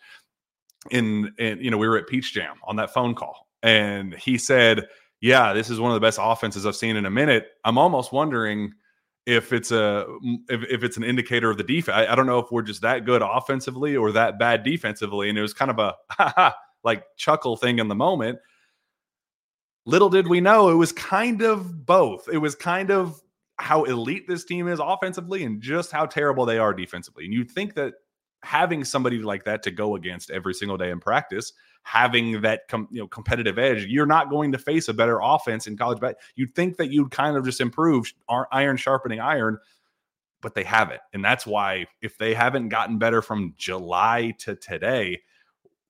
in and you know we were at Peach Jam on that phone call, and he said, "Yeah, this is one of the best offenses I've seen in a minute." I'm almost wondering if it's a if, if it's an indicator of the defense. I, I, don't know if we're just that good offensively or that bad defensively. And it was kind of a [laughs] like chuckle thing in the moment. Little did we know it was kind of both. It was kind of how elite this team is offensively and just how terrible they are defensively. And you'd think that having somebody like that to go against every single day in practice, having that com- you know competitive edge, you're not going to face a better offense in college. But you'd think that you'd kind of just improve iron sharpening iron, but they haven't, and that's why if they haven't gotten better from July to today,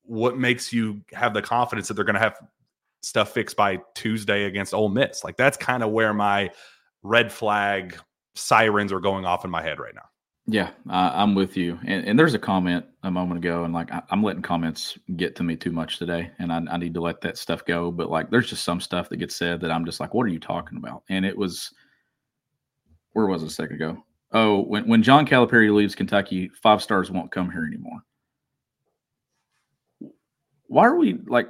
what makes you have the confidence that they're going to have stuff fixed by Tuesday against Ole Miss? Like that's kind of where my red flag sirens are going off in my head right now. Yeah, uh, I'm with you. And, and, there's a comment a moment ago, and like I, am letting comments get to me too much today, and I, I, need to let that stuff go. But like, there's just some stuff that gets said that I'm just like, what are you talking about? And it was, where was it a second ago? Oh, when when John Calipari leaves Kentucky, five stars won't come here anymore. Why are we like?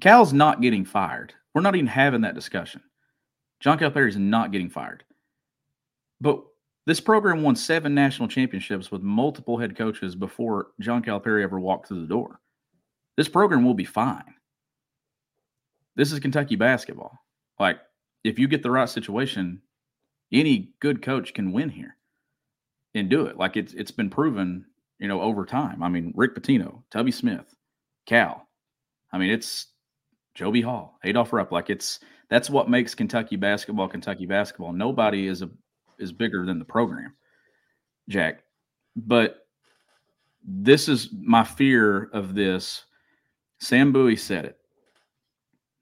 Cal's not getting fired. We're not even having that discussion. John Calipari is not getting fired. But this program won seven national championships with multiple head coaches before John Calipari ever walked through the door. This program will be fine. This is Kentucky basketball. Like, if you get the right situation, any good coach can win here and do it. Like it's it's been proven, you know, over time. I mean, Rick Pitino, Tubby Smith, Cal. I mean, it's Joe Hall, Adolph Rupp. Like it's that's what makes Kentucky basketball Kentucky basketball. Nobody is a is bigger than the program, Jack. But this is my fear of this. Sam Bowie said it.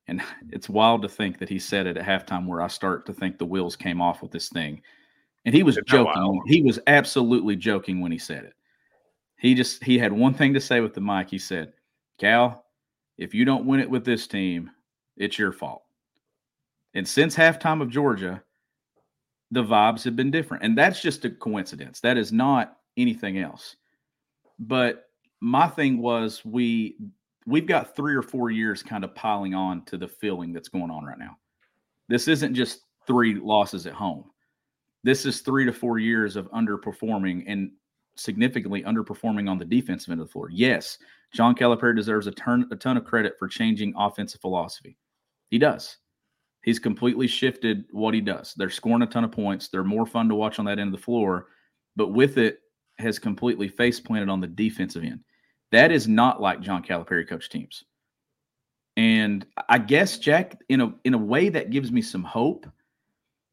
And [laughs] it's wild to think that he said it at halftime where I start to think the wheels came off with this thing. And he was joking. He was absolutely joking when he said it. He just he had one thing to say with the mic. He said, Cal, if you don't win it with this team, it's your fault. And since halftime of Georgia, the vibes have been different. And that's just a coincidence. That is not anything else. But my thing was we we've got 3 or 4 years kind of piling on to the feeling that's going on right now. This isn't just 3 losses at home. This is 3 to 4 years of underperforming and significantly underperforming on the defensive end of the floor. Yes, John Calipari deserves a ton a ton of credit for changing offensive philosophy. He does. He's completely shifted what he does. They're scoring a ton of points. They're more fun to watch on that end of the floor, but with it has completely face planted on the defensive end. That is not like John Calipari coach teams. And I guess Jack, in a in a way, that gives me some hope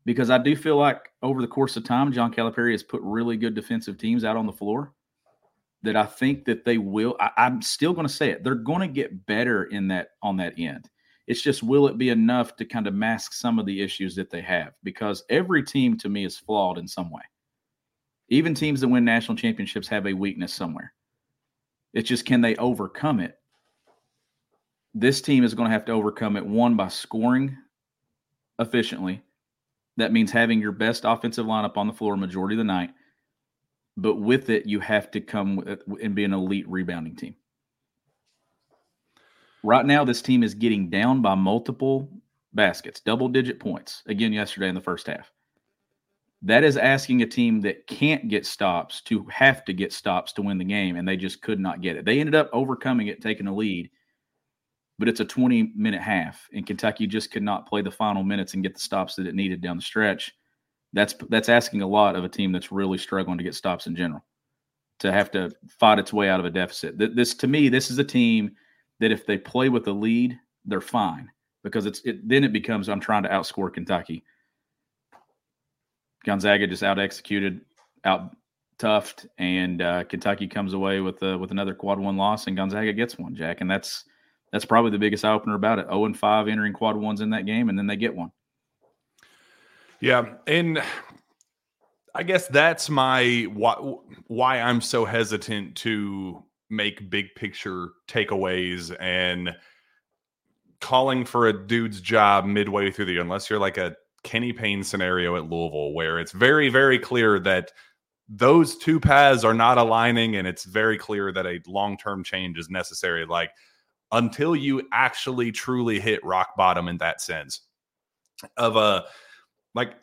because I do feel like over the course of time, John Calipari has put really good defensive teams out on the floor. That I think that they will. I, I'm still going to say it. They're going to get better in that on that end. It's just will it be enough to kind of mask some of the issues that they have? Because every team to me is flawed in some way. Even teams that win national championships have a weakness somewhere. It's just can they overcome it? This team is going to have to overcome it one by scoring efficiently. That means having your best offensive lineup on the floor majority of the night. But with it, you have to come and be an elite rebounding team. Right now, this team is getting down by multiple baskets, double digit points again yesterday in the first half. That is asking a team that can't get stops to have to get stops to win the game, and they just could not get it. They ended up overcoming it, taking a lead, but it's a 20 minute half, and Kentucky just could not play the final minutes and get the stops that it needed down the stretch. That's that's asking a lot of a team that's really struggling to get stops in general to have to fight its way out of a deficit. This to me, this is a team that if they play with the lead, they're fine because it's it, then it becomes I'm trying to outscore Kentucky. Gonzaga just out executed, out toughed, and uh, Kentucky comes away with uh, with another quad one loss, and Gonzaga gets one, Jack, and that's that's probably the biggest eye opener about it. 0 and 5 entering quad ones in that game, and then they get one. Yeah, and I guess that's my why, why I'm so hesitant to make big picture takeaways and calling for a dude's job midway through the year, unless you're like a Kenny Payne scenario at Louisville, where it's very, very clear that those two paths are not aligning, and it's very clear that a long term change is necessary. Like until you actually truly hit rock bottom in that sense of a like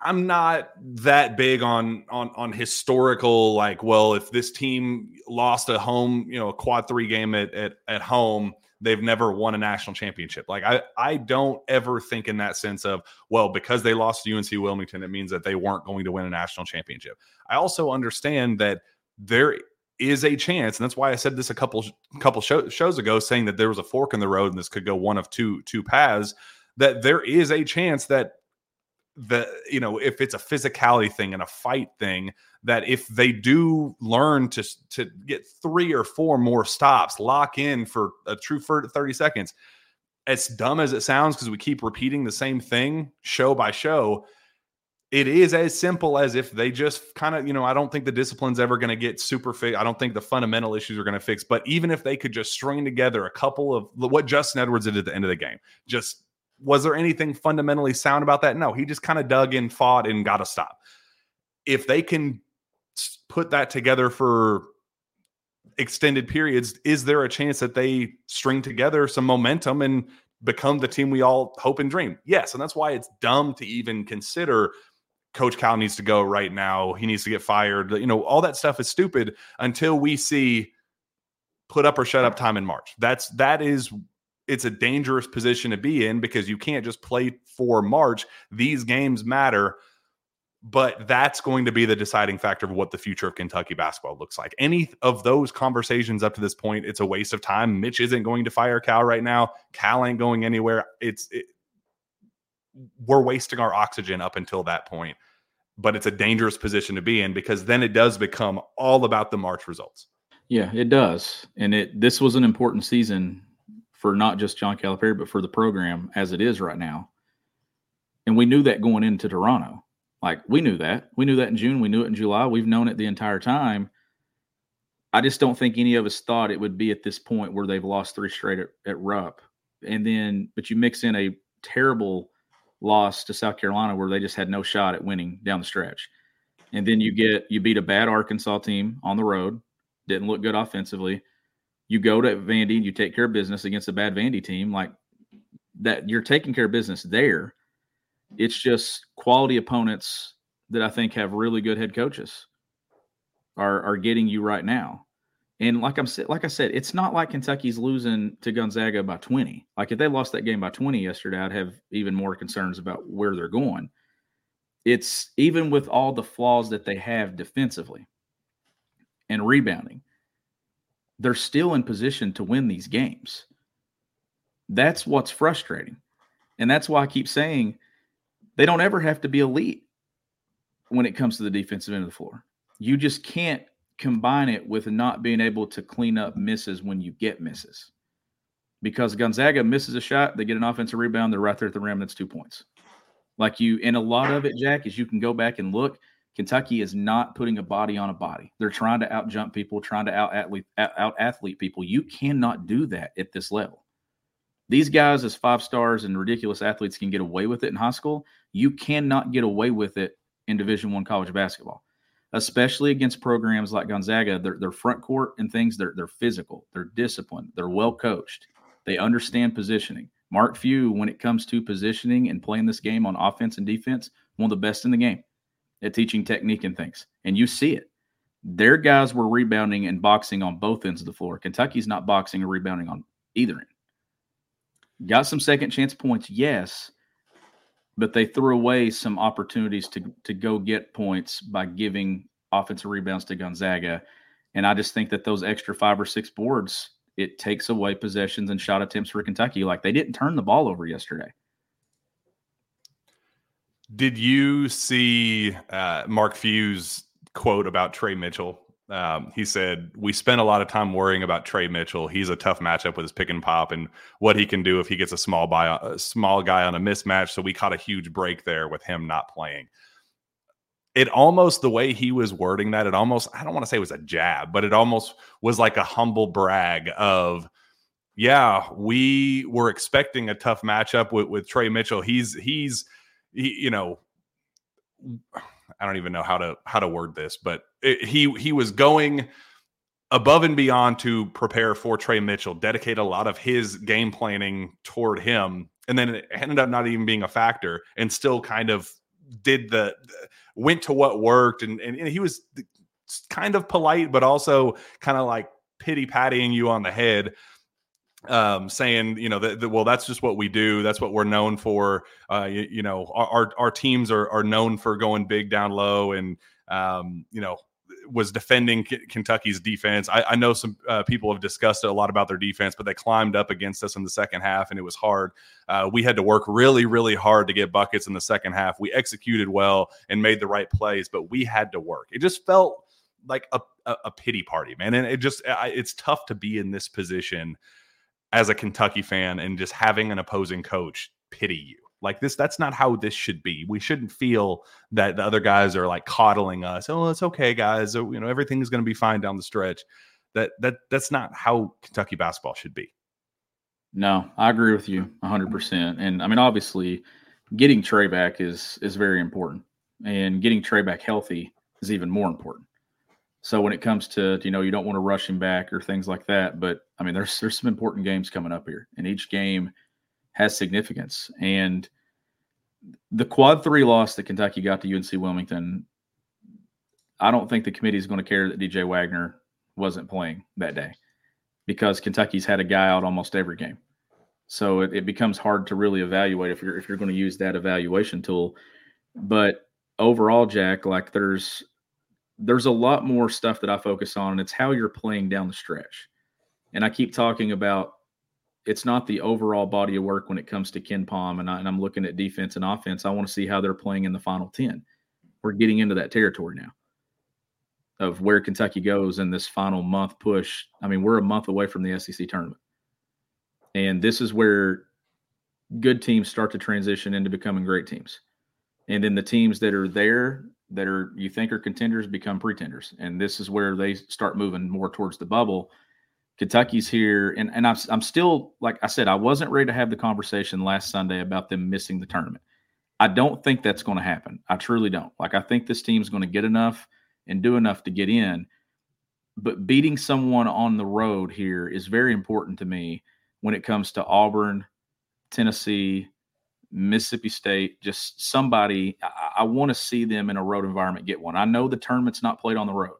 I'm not that big on on on historical like well if this team lost a home you know a quad three game at at, at home they've never won a national championship. Like I I don't ever think in that sense of well because they lost to UNC Wilmington it means that they weren't going to win a national championship. I also understand that there is a chance and that's why I said this a couple couple show, shows ago saying that there was a fork in the road and this could go one of two two paths that there is a chance that the you know if it's a physicality thing and a fight thing that if they do learn to to get three or four more stops lock in for a true 30 seconds as dumb as it sounds because we keep repeating the same thing show by show it is as simple as if they just kind of you know i don't think the discipline's ever going to get super fixed i don't think the fundamental issues are going to fix but even if they could just string together a couple of what justin edwards did at the end of the game just was there anything fundamentally sound about that? No, he just kind of dug in, fought, and got to stop. If they can put that together for extended periods, is there a chance that they string together some momentum and become the team we all hope and dream? Yes. And that's why it's dumb to even consider Coach Cal needs to go right now. He needs to get fired. You know, all that stuff is stupid until we see put up or shut up time in March. That's that is it's a dangerous position to be in because you can't just play for March. These games matter, but that's going to be the deciding factor of what the future of Kentucky basketball looks like. Any of those conversations up to this point, it's a waste of time. Mitch isn't going to fire Cal right now. Cal ain't going anywhere. It's it, we're wasting our oxygen up until that point. But it's a dangerous position to be in because then it does become all about the March results. Yeah, it does. And it this was an important season for not just John Calipari, but for the program as it is right now. And we knew that going into Toronto. Like we knew that. We knew that in June. We knew it in July. We've known it the entire time. I just don't think any of us thought it would be at this point where they've lost three straight at, at Rupp. And then, but you mix in a terrible loss to South Carolina where they just had no shot at winning down the stretch. And then you mm-hmm. get, you beat a bad Arkansas team on the road, didn't look good offensively you go to Vandy and you take care of business against a bad Vandy team, like that, you're taking care of business there. It's just quality opponents that I think have really good head coaches are are getting you right now. And like I'm like I said, it's not like Kentucky's losing to Gonzaga by 20. Like if they lost that game by 20 yesterday, I'd have even more concerns about where they're going. It's even with all the flaws that they have defensively and rebounding they're still in position to win these games. That's what's frustrating. And that's why I keep saying they don't ever have to be elite when it comes to the defensive end of the floor. You just can't combine it with not being able to clean up misses when you get misses. Because Gonzaga misses a shot, they get an offensive rebound, they're right there at the rim, that's two points. Like you, and a lot of it, Jack, is you can go back and look Kentucky is not putting a body on a body. They're trying to out jump people, trying to out athlete out athlete people. You cannot do that at this level. These guys, as five stars and ridiculous athletes, can get away with it in high school. You cannot get away with it in Division One college basketball, especially against programs like Gonzaga. Their, their front court and things, they're, they're physical, they're disciplined, they're well coached, they understand positioning. Mark Few, when it comes to positioning and playing this game on offense and defense, one of the best in the game at teaching technique and things. And you see it. Their guys were rebounding and boxing on both ends of the floor. Kentucky's not boxing or rebounding on either end. Got some second chance points, yes, but they threw away some opportunities to to go get points by giving offensive rebounds to Gonzaga. And I just think that those extra five or six boards, it takes away possessions and shot attempts for Kentucky. Like they didn't turn the ball over yesterday. Did you see uh, Mark Few's quote about Tre Mitchell? Um, he said, We spent a lot of time worrying about Tre Mitchell. He's a tough matchup with his pick and pop and what he can do if he gets a small, by, a small guy on a mismatch. So we caught a huge break there with him not playing. It almost, the way he was wording that, it almost, I don't want to say it was a jab, but it almost was like a humble brag of, yeah, we were expecting a tough matchup with, with Tre Mitchell. He's, he's, he, you know, I don't even know how to how to word this, but it, he he was going above and beyond to prepare for Tre Mitchell, dedicate a lot of his game planning toward him, and then it ended up not even being a factor, and still kind of did the went to what worked, and and, and he was kind of polite, but also kind of like pity patting you on the head um, saying, you know, that well, that's just what we do. That's what we're known for. Uh, you, you, know, our, our teams are, are known for going big down low and, um, you know, was defending K- Kentucky's defense. I, I know some uh, people have discussed a lot about their defense, but they climbed up against us in the second half and it was hard. Uh, we had to work really, really hard to get buckets in the second half. We executed well and made the right plays, but we had to work. It just felt like a, a, a pity party, man. And it just, it's tough to be in this position as a Kentucky fan and just having an opposing coach pity you. Like this, that's not how this should be. We shouldn't feel that the other guys are like coddling us. Oh, it's okay, guys. Oh, you know, everything's going to be fine down the stretch. That that that's not how Kentucky basketball should be. No, I agree with you 100%. And I mean, obviously, getting Tre back is is very important, and getting Tre back healthy is even more important. So when it comes to you know you don't want to rush him back or things like that, but I mean there's there's some important games coming up here, and each game has significance. And the quad three loss that Kentucky got to UNC Wilmington, I don't think the committee is going to care that DJ Wagner wasn't playing that day because Kentucky's had a guy out almost every game. So it, it becomes hard to really evaluate if you're if you're going to use that evaluation tool. But overall, Jack, like there's there's a lot more stuff that I focus on, and it's how you're playing down the stretch. And I keep talking about it's not the overall body of work when it comes to KenPom, and, I, and I'm looking at defense and offense. I want to see how they're playing in the final 10. We're getting into that territory now of where Kentucky goes in this final month push. I mean, we're a month away from the SEC tournament. And this is where good teams start to transition into becoming great teams. And then the teams that are there that are you think are contenders become pretenders, and this is where they start moving more towards the bubble. Kentucky's here, and and I'm I'm still like I said, I wasn't ready to have the conversation last Sunday about them missing the tournament. I don't think that's going to happen. I truly don't. Like I think this team's going to get enough and do enough to get in. But beating someone on the road here is very important to me when it comes to Auburn, Tennessee, Mississippi State, just somebody. I, I want to see them in a road environment get one. I know the tournament's not played on the road,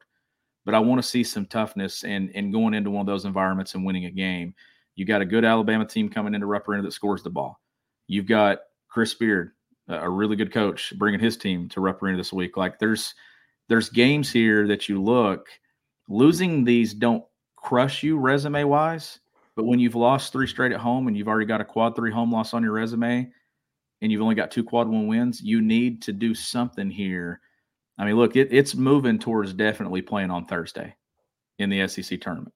but I want to see some toughness and and going into one of those environments and winning a game. You got a good Alabama team coming into Rupp Arena that scores the ball. You've got Chris Beard, a really good coach, bringing his team to Rupp Arena this week. Like there's there's games here that you look losing these don't crush you resume wise, but when you've lost three straight at home and you've already got a quad three home loss on your resume, and you've only got two quad one wins, you need to do something here. I mean, look, it, it's moving towards definitely playing on Thursday in the SEC tournament.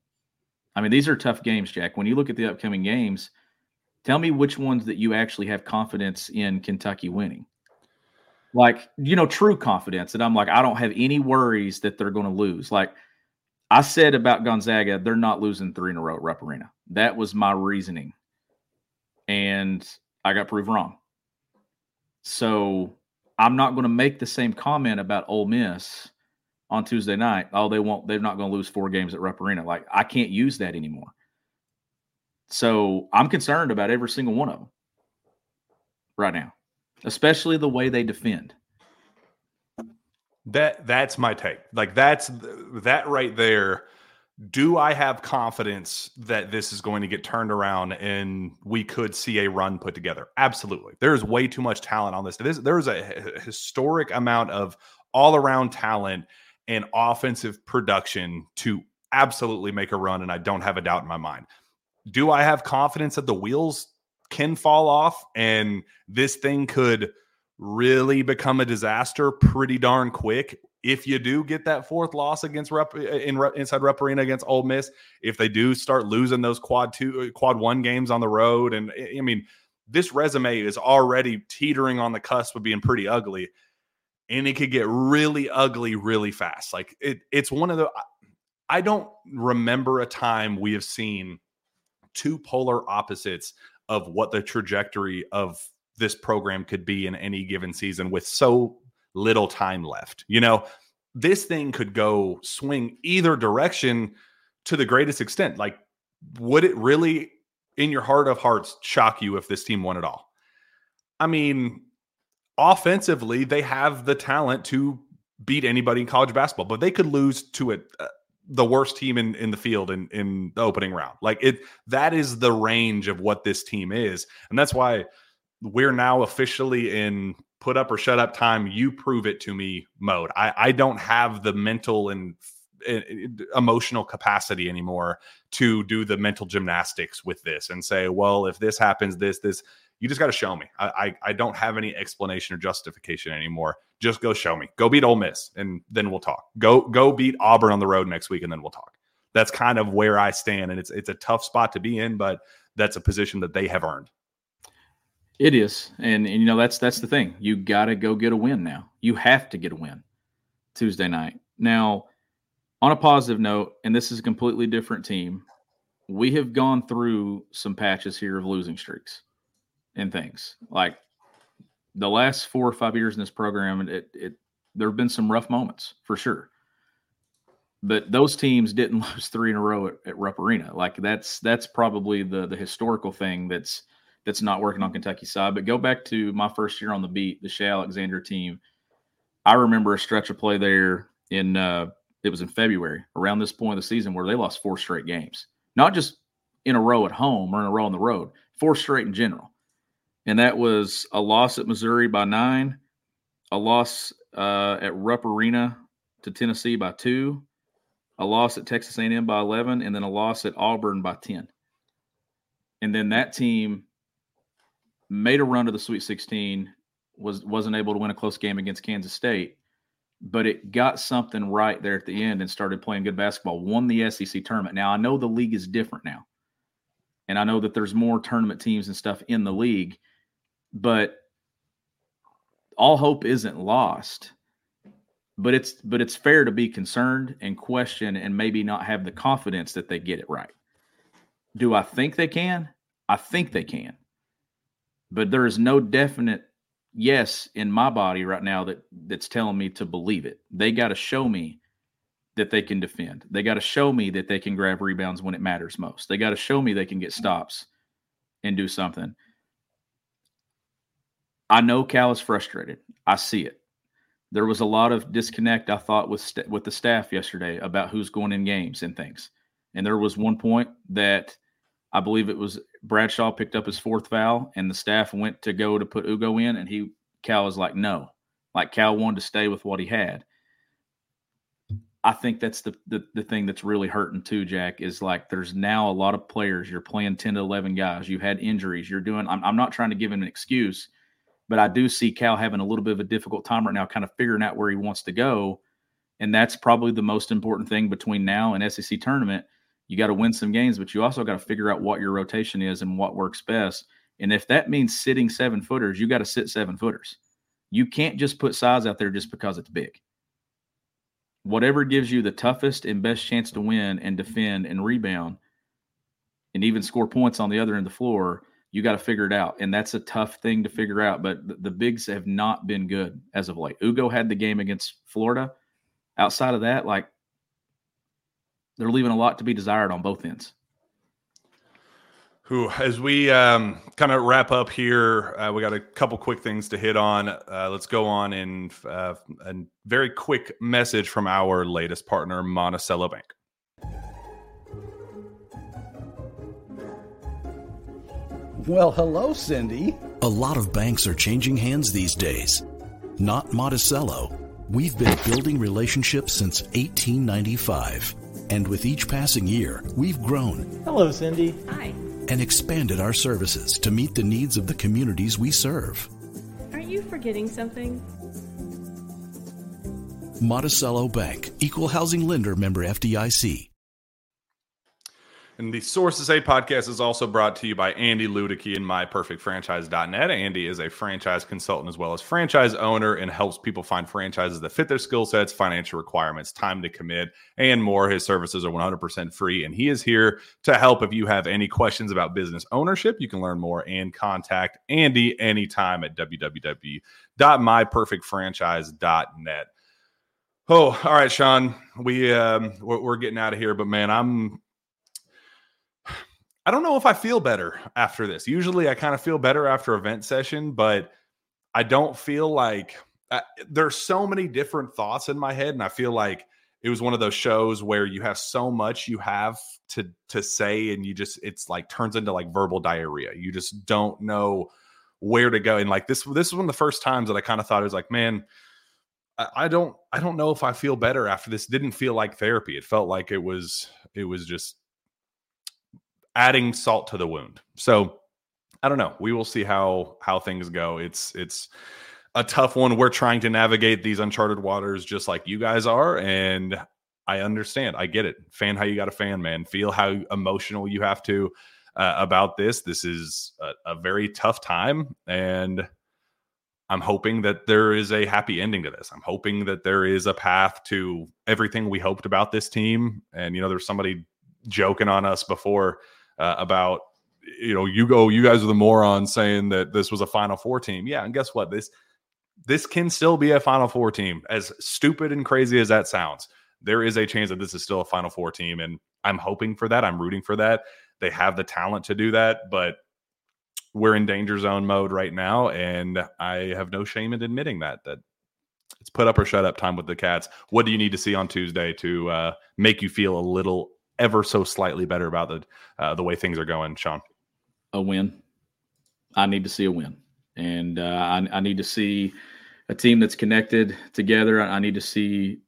I mean, these are tough games, Jack. When you look at the upcoming games, tell me which ones that you actually have confidence in Kentucky winning. Like, you know, true confidence that I'm like, I don't have any worries that they're going to lose. Like I said about Gonzaga, they're not losing three in a row at Rupp Arena. That was my reasoning. And I got proved wrong. So I'm not going to make the same comment about Ole Miss on Tuesday night. Oh, they won't. They're not going to lose four games at Rupp Arena. Like I can't use that anymore. So I'm concerned about every single one of them right now, especially the way they defend. That that's my take. Like that's that right there do I have confidence that this is going to get turned around and we could see a run put together? Absolutely. There's way too much talent on this. There's a historic amount of all around talent and offensive production to absolutely make a run. And I don't have a doubt in my mind. Do I have confidence that the wheels can fall off and this thing could really become a disaster pretty darn quick? If you do get that fourth loss against Rupp in inside Rupp Arena against Ole Miss, if they do start losing those quad two, uh, quad one games on the road, and I mean, this resume is already teetering on the cusp of being pretty ugly, and it could get really ugly really fast. Like it, it's one of the. I don't remember a time we have seen two polar opposites of what the trajectory of this program could be in any given season with so little time left. You know, this thing could go swing either direction to the greatest extent. Like, would it really, in your heart of hearts, shock you if this team won it all? I mean, offensively, they have the talent to beat anybody in college basketball, but they could lose to it. Uh, the worst team in, in the field in, in the opening round. Like it, that is the range of what this team is. And that's why we're now officially in put up or shut up time. You prove it to me mode. I, I don't have the mental and eh, eh, emotional capacity anymore to do the mental gymnastics with this and say, well, if this happens, this, this, you just got to show me. I, I, I don't have any explanation or justification anymore. Just go show me. Go beat Ole Miss, and then we'll talk. Go go beat Auburn on the road next week, and then we'll talk. That's kind of where I stand, and it's it's a tough spot to be in, but that's a position that they have earned. It is, and, and you know that's that's the thing. You got to go get a win now. You have to get a win Tuesday night. Now, on a positive note, and this is a completely different team, we have gone through some patches here of losing streaks and things. Like the last four or five years in this program, it, it there have been some rough moments for sure. But those teams didn't [laughs] lose three in a row at, at Rupp Arena. Like that's that's probably the the historical thing that's that's not working on Kentucky side. But go back to my first year on the beat, the Shai Alexander team. I remember a stretch of play there in uh, it was in February around this point of the season where they lost four straight games, not just in a row at home or in a row on the road, four straight in general. And that was a loss at Missouri by nine, a loss uh, at Rupp Arena to Tennessee by two, a loss at Texas A&M by 11, and then a loss at Auburn by 10. And then that team made a run to the Sweet 16, was wasn't able to win a close game against Kansas State, but it got something right there at the end and started playing good basketball, won the SEC tournament. Now, I know the league is different now. And I know that there's more tournament teams and stuff in the league, but all hope isn't lost. But it's but it's fair to be concerned and question and maybe not have the confidence that they get it right. Do I think they can? I think they can. But there is no definite yes in my body right now that that's telling me to believe it. They got to show me that they can defend. They got to show me that they can grab rebounds when it matters most. They got to show me they can get stops and do something. I know Cal is frustrated. I see it. There was a lot of disconnect I thought with st- with the staff yesterday about who's going in games and things. And there was one point that I believe it was Bradshaw picked up his fourth foul, and the staff went to go to put Ugo in, and he Cal was like, no, like Cal wanted to stay with what he had. I think that's the, the the thing that's really hurting too, Jack, is like there's now a lot of players. You're playing 10 to 11 guys. You've had injuries. You're doing, I'm, I'm not trying to give him an excuse, but I do see Cal having a little bit of a difficult time right now, kind of figuring out where he wants to go. And that's probably the most important thing between now and SEC tournament you got to win some games, but you also got to figure out what your rotation is and what works best. And if that means sitting seven footers, you got to sit seven footers. You can't just put size out there just because it's big. Whatever gives you the toughest and best chance to win and defend and rebound and even score points on the other end of the floor, you got to figure it out. And that's a tough thing to figure out. But the, the bigs have not been good as of late. Ugo had the game against Florida. Outside of that, like they're leaving a lot to be desired on both ends. Who, as we um, kind of wrap up here, uh, we got a couple quick things to hit on. Uh, let's go on in uh, a very quick message from our latest partner, Monticello Bank. Well, hello, Cindy. A lot of banks are changing hands these days. Not Monticello. We've been building relationships since 1895 and with each passing year, we've grown. Hello, Cindy. Hi. And expanded our services to meet the needs of the communities we serve. Aren't you forgetting something? Monticello Bank, Equal Housing Lender member FDIC. And the Sources Say podcast is also brought to you by Andy Luedecke and MyPerfectFranchise.net. Andy is a franchise consultant as well as franchise owner and helps people find franchises that fit their skill sets, financial requirements, time to commit, and more. His services are 100% free, and he is here to help. If you have any questions about business ownership, you can learn more and contact Andy anytime at www.myperfectfranchise.net. Oh, all right, Sean. We um, we're, we're getting out of here, but man, I'm I don't know if I feel better after this. Usually I kind of feel better after event session, but I don't feel like uh, there's so many different thoughts in my head, and I feel like it was one of those shows where you have so much you have to to say, and you just it's like turns into like verbal diarrhea. You just don't know where to go. And like this, this is one of the first times that I kind of thought it was like, man, I, I don't, I don't know if I feel better after this. Didn't feel like therapy. It felt like it was, it was just adding salt to the wound. So I don't know. We will see how how things go. It's it's a tough one. We're trying to navigate these uncharted waters just like you guys are, and I understand. I get it. Fan how you got a fan, man. Feel how emotional you have to uh, about this. This is a, a very tough time, and I'm hoping that there is a happy ending to this. I'm hoping that there is a path to everything we hoped about this team. And you know, there's somebody joking on us before uh, about you know you go you guys are the morons saying that this was a final four team yeah and guess what this this can still be a final four team as stupid and crazy as that sounds there is a chance that this is still a final four team and i'm hoping for that i'm rooting for that they have the talent to do that, but we're in danger zone mode right now, and I have no shame in admitting that. That it's put up or shut up time with the Cats. What do you need to see on Tuesday to uh, make you feel a little, ever so slightly better about the uh, the way things are going, Sean? A win. I need to see a win, and uh, I, I need to see a team that's connected together. I need to see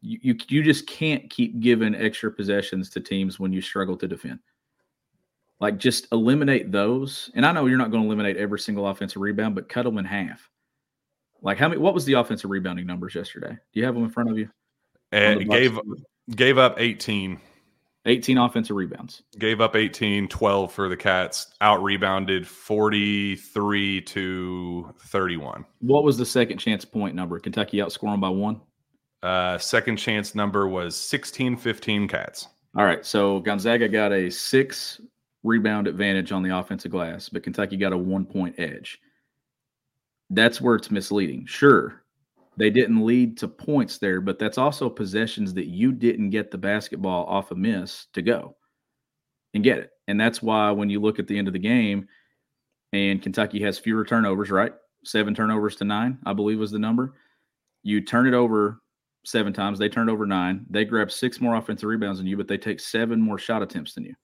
you, you just can't keep giving extra possessions to teams when you struggle to defend. Like just eliminate those. And I know you're not going to eliminate every single offensive rebound, but cut them in half. Like how many? What was the offensive rebounding numbers yesterday? Do you have them in front of you? And gave gave up 18. 18 offensive rebounds. Gave up 18, 12 for the Cats. Out rebounded 43 to 31. What was the second chance point number? Kentucky outscoring by one? Uh, second chance number was 16 15 Cats. All right. So Gonzaga got a six rebound advantage on the offensive glass, but Kentucky got a one point edge. That's where it's misleading. Sure, they didn't lead to points there, but that's also possessions that you didn't get the basketball off a miss to go and get it. And that's why when you look at the end of the game and Kentucky has fewer turnovers, right? Seven turnovers to nine, I believe was the number. You turn it over seven times, they turned over nine. They grab six more offensive rebounds than you, but they take seven more shot attempts than you.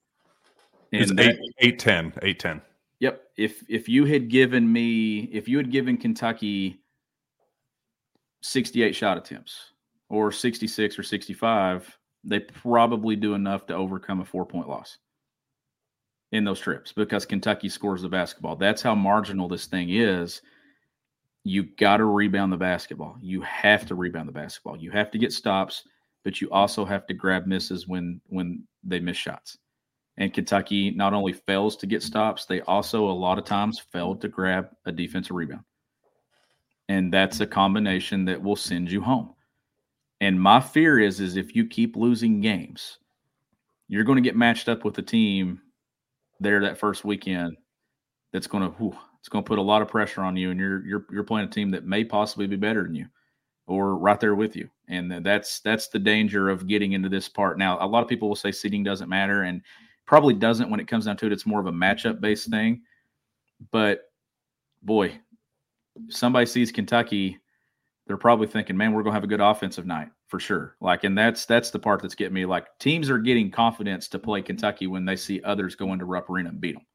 And that, eight, eight, 10, eight, 10. Yep. If if you had given me, if you had given Kentucky 68 shot attempts or 66 or 65, they probably do enough to overcome a four point loss in those trips because Kentucky scores the basketball. That's how marginal this thing is. You got to rebound the basketball. You have to rebound the basketball. You have to get stops, but you also have to grab misses when when they miss shots. And Kentucky not only fails to get stops, they also a lot of times failed to grab a defensive rebound. And that's a mm-hmm. combination that will send you home. And my fear is is if you keep losing games, you're going to get matched up with a team there that first weekend that's going to whew, it's going to put a lot of pressure on you and you're you're you're playing a team that may possibly be better than you or right there with you. And that's that's the danger of getting into this part. Now, a lot of people will say seating doesn't matter and Probably doesn't when it comes down to it. It's more of a matchup based thing. But boy, somebody sees Kentucky, they're probably thinking, man, we're gonna have a good offensive night for sure. Like, and that's that's the part that's getting me. Like, teams are getting confidence to play Kentucky when they see others go into Rupp Arena and beat them.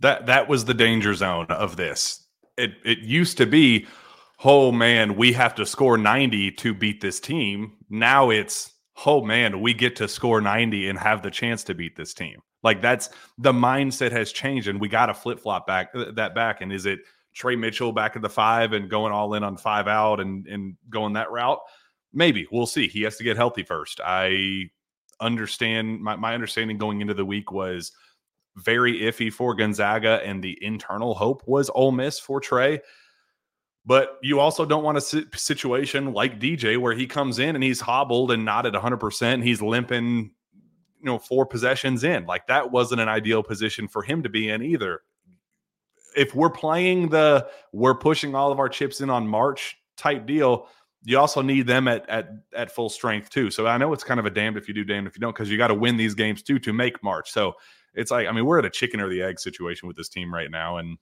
That that was the danger zone of this. It it used to be, oh man, we have to score 90 to beat this team. Now it's oh man, we get to score 90 and have the chance to beat this team. Like that's the mindset has changed, and we got to flip flop back uh, that back. And is it Tre Mitchell back at the five and going all in on five out and and going that route? Maybe we'll see. He has to get healthy first. I understand. My my understanding going into the week was very iffy for Gonzaga, and the internal hope was Ole Miss for Tre. But you also don't want a situation like DJ where he comes in and he's hobbled and not at 100%. He's limping, know, four possessions in. Like that wasn't an ideal position for him to be in either. If we're playing the we're pushing all of our chips in on March type deal, you also need them at at at full strength too. So I know it's kind of a damned if you do, damned if you don't, because you got to win these games too to make March. So it's like I mean we're at a chicken or the egg situation with this team right now, and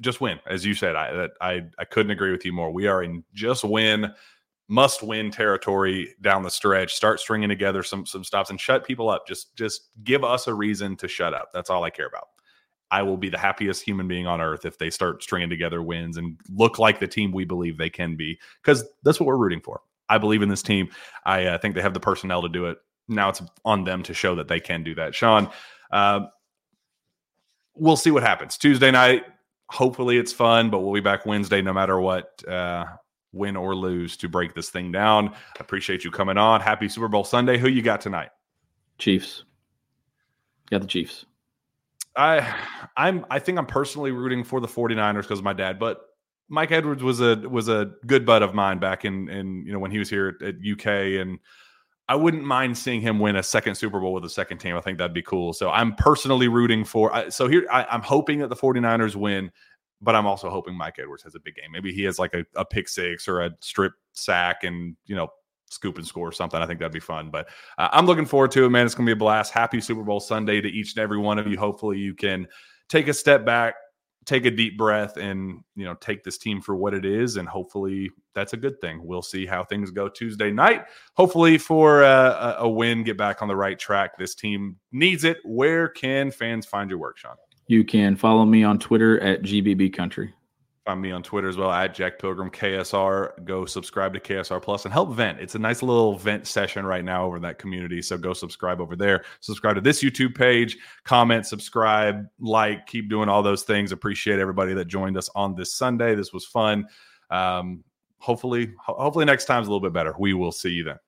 just win, as you said. I that I I couldn't agree with you more. We are in just win, must win territory down the stretch. Start stringing together some some stops and shut people up. Just just give us a reason to shut up. That's all I care about. I will be the happiest human being on earth if they start stringing together wins and look like the team we believe they can be, because that's what we're rooting for. I believe in this team. I uh, think they have the personnel to do it. Now it's on them to show that they can do that. Sean, uh, we'll see what happens Tuesday night. Hopefully it's fun, but we'll be back Wednesday no matter what, uh, win or lose, to break this thing down. Appreciate you coming on. Happy Super Bowl Sunday. Who you got tonight? Chiefs. Got the Chiefs. I I'm I think I'm personally rooting for the 49ers because of my dad, but Mike Edwards was a was a good bud of mine back in in you know when he was here at, at UK and I wouldn't mind seeing him win a second Super Bowl with a second team. I think that'd be cool. So I'm personally rooting for. So here, I, am hoping that the 49ers win, but I'm also hoping Mike Edwards has a big game. Maybe he has like a, a pick six or a strip sack and, you know, scoop and score or something. I think that'd be fun. But uh, I'm looking forward to it, man. It's going to be a blast. Happy Super Bowl Sunday to each and every one of you. Hopefully, you can take a step back, take a deep breath, and you know take this team for what it is. And hopefully, that's a good thing. We'll see how things go Tuesday night. Hopefully, for uh, a win, get back on the right track. This team needs it. Where can fans find your work, Sean? You can follow me on Twitter at GBB Country. Find me on Twitter as well at Jack Pilgrim KSR. Go subscribe to KSR Plus and help vent. It's a nice little vent session right now over that community. So go subscribe over there. Subscribe to this YouTube page, comment, subscribe, like, keep doing all those things. Appreciate everybody that joined us on this Sunday. This was fun. Um, hopefully, hopefully next time's a little bit better. We will see you then.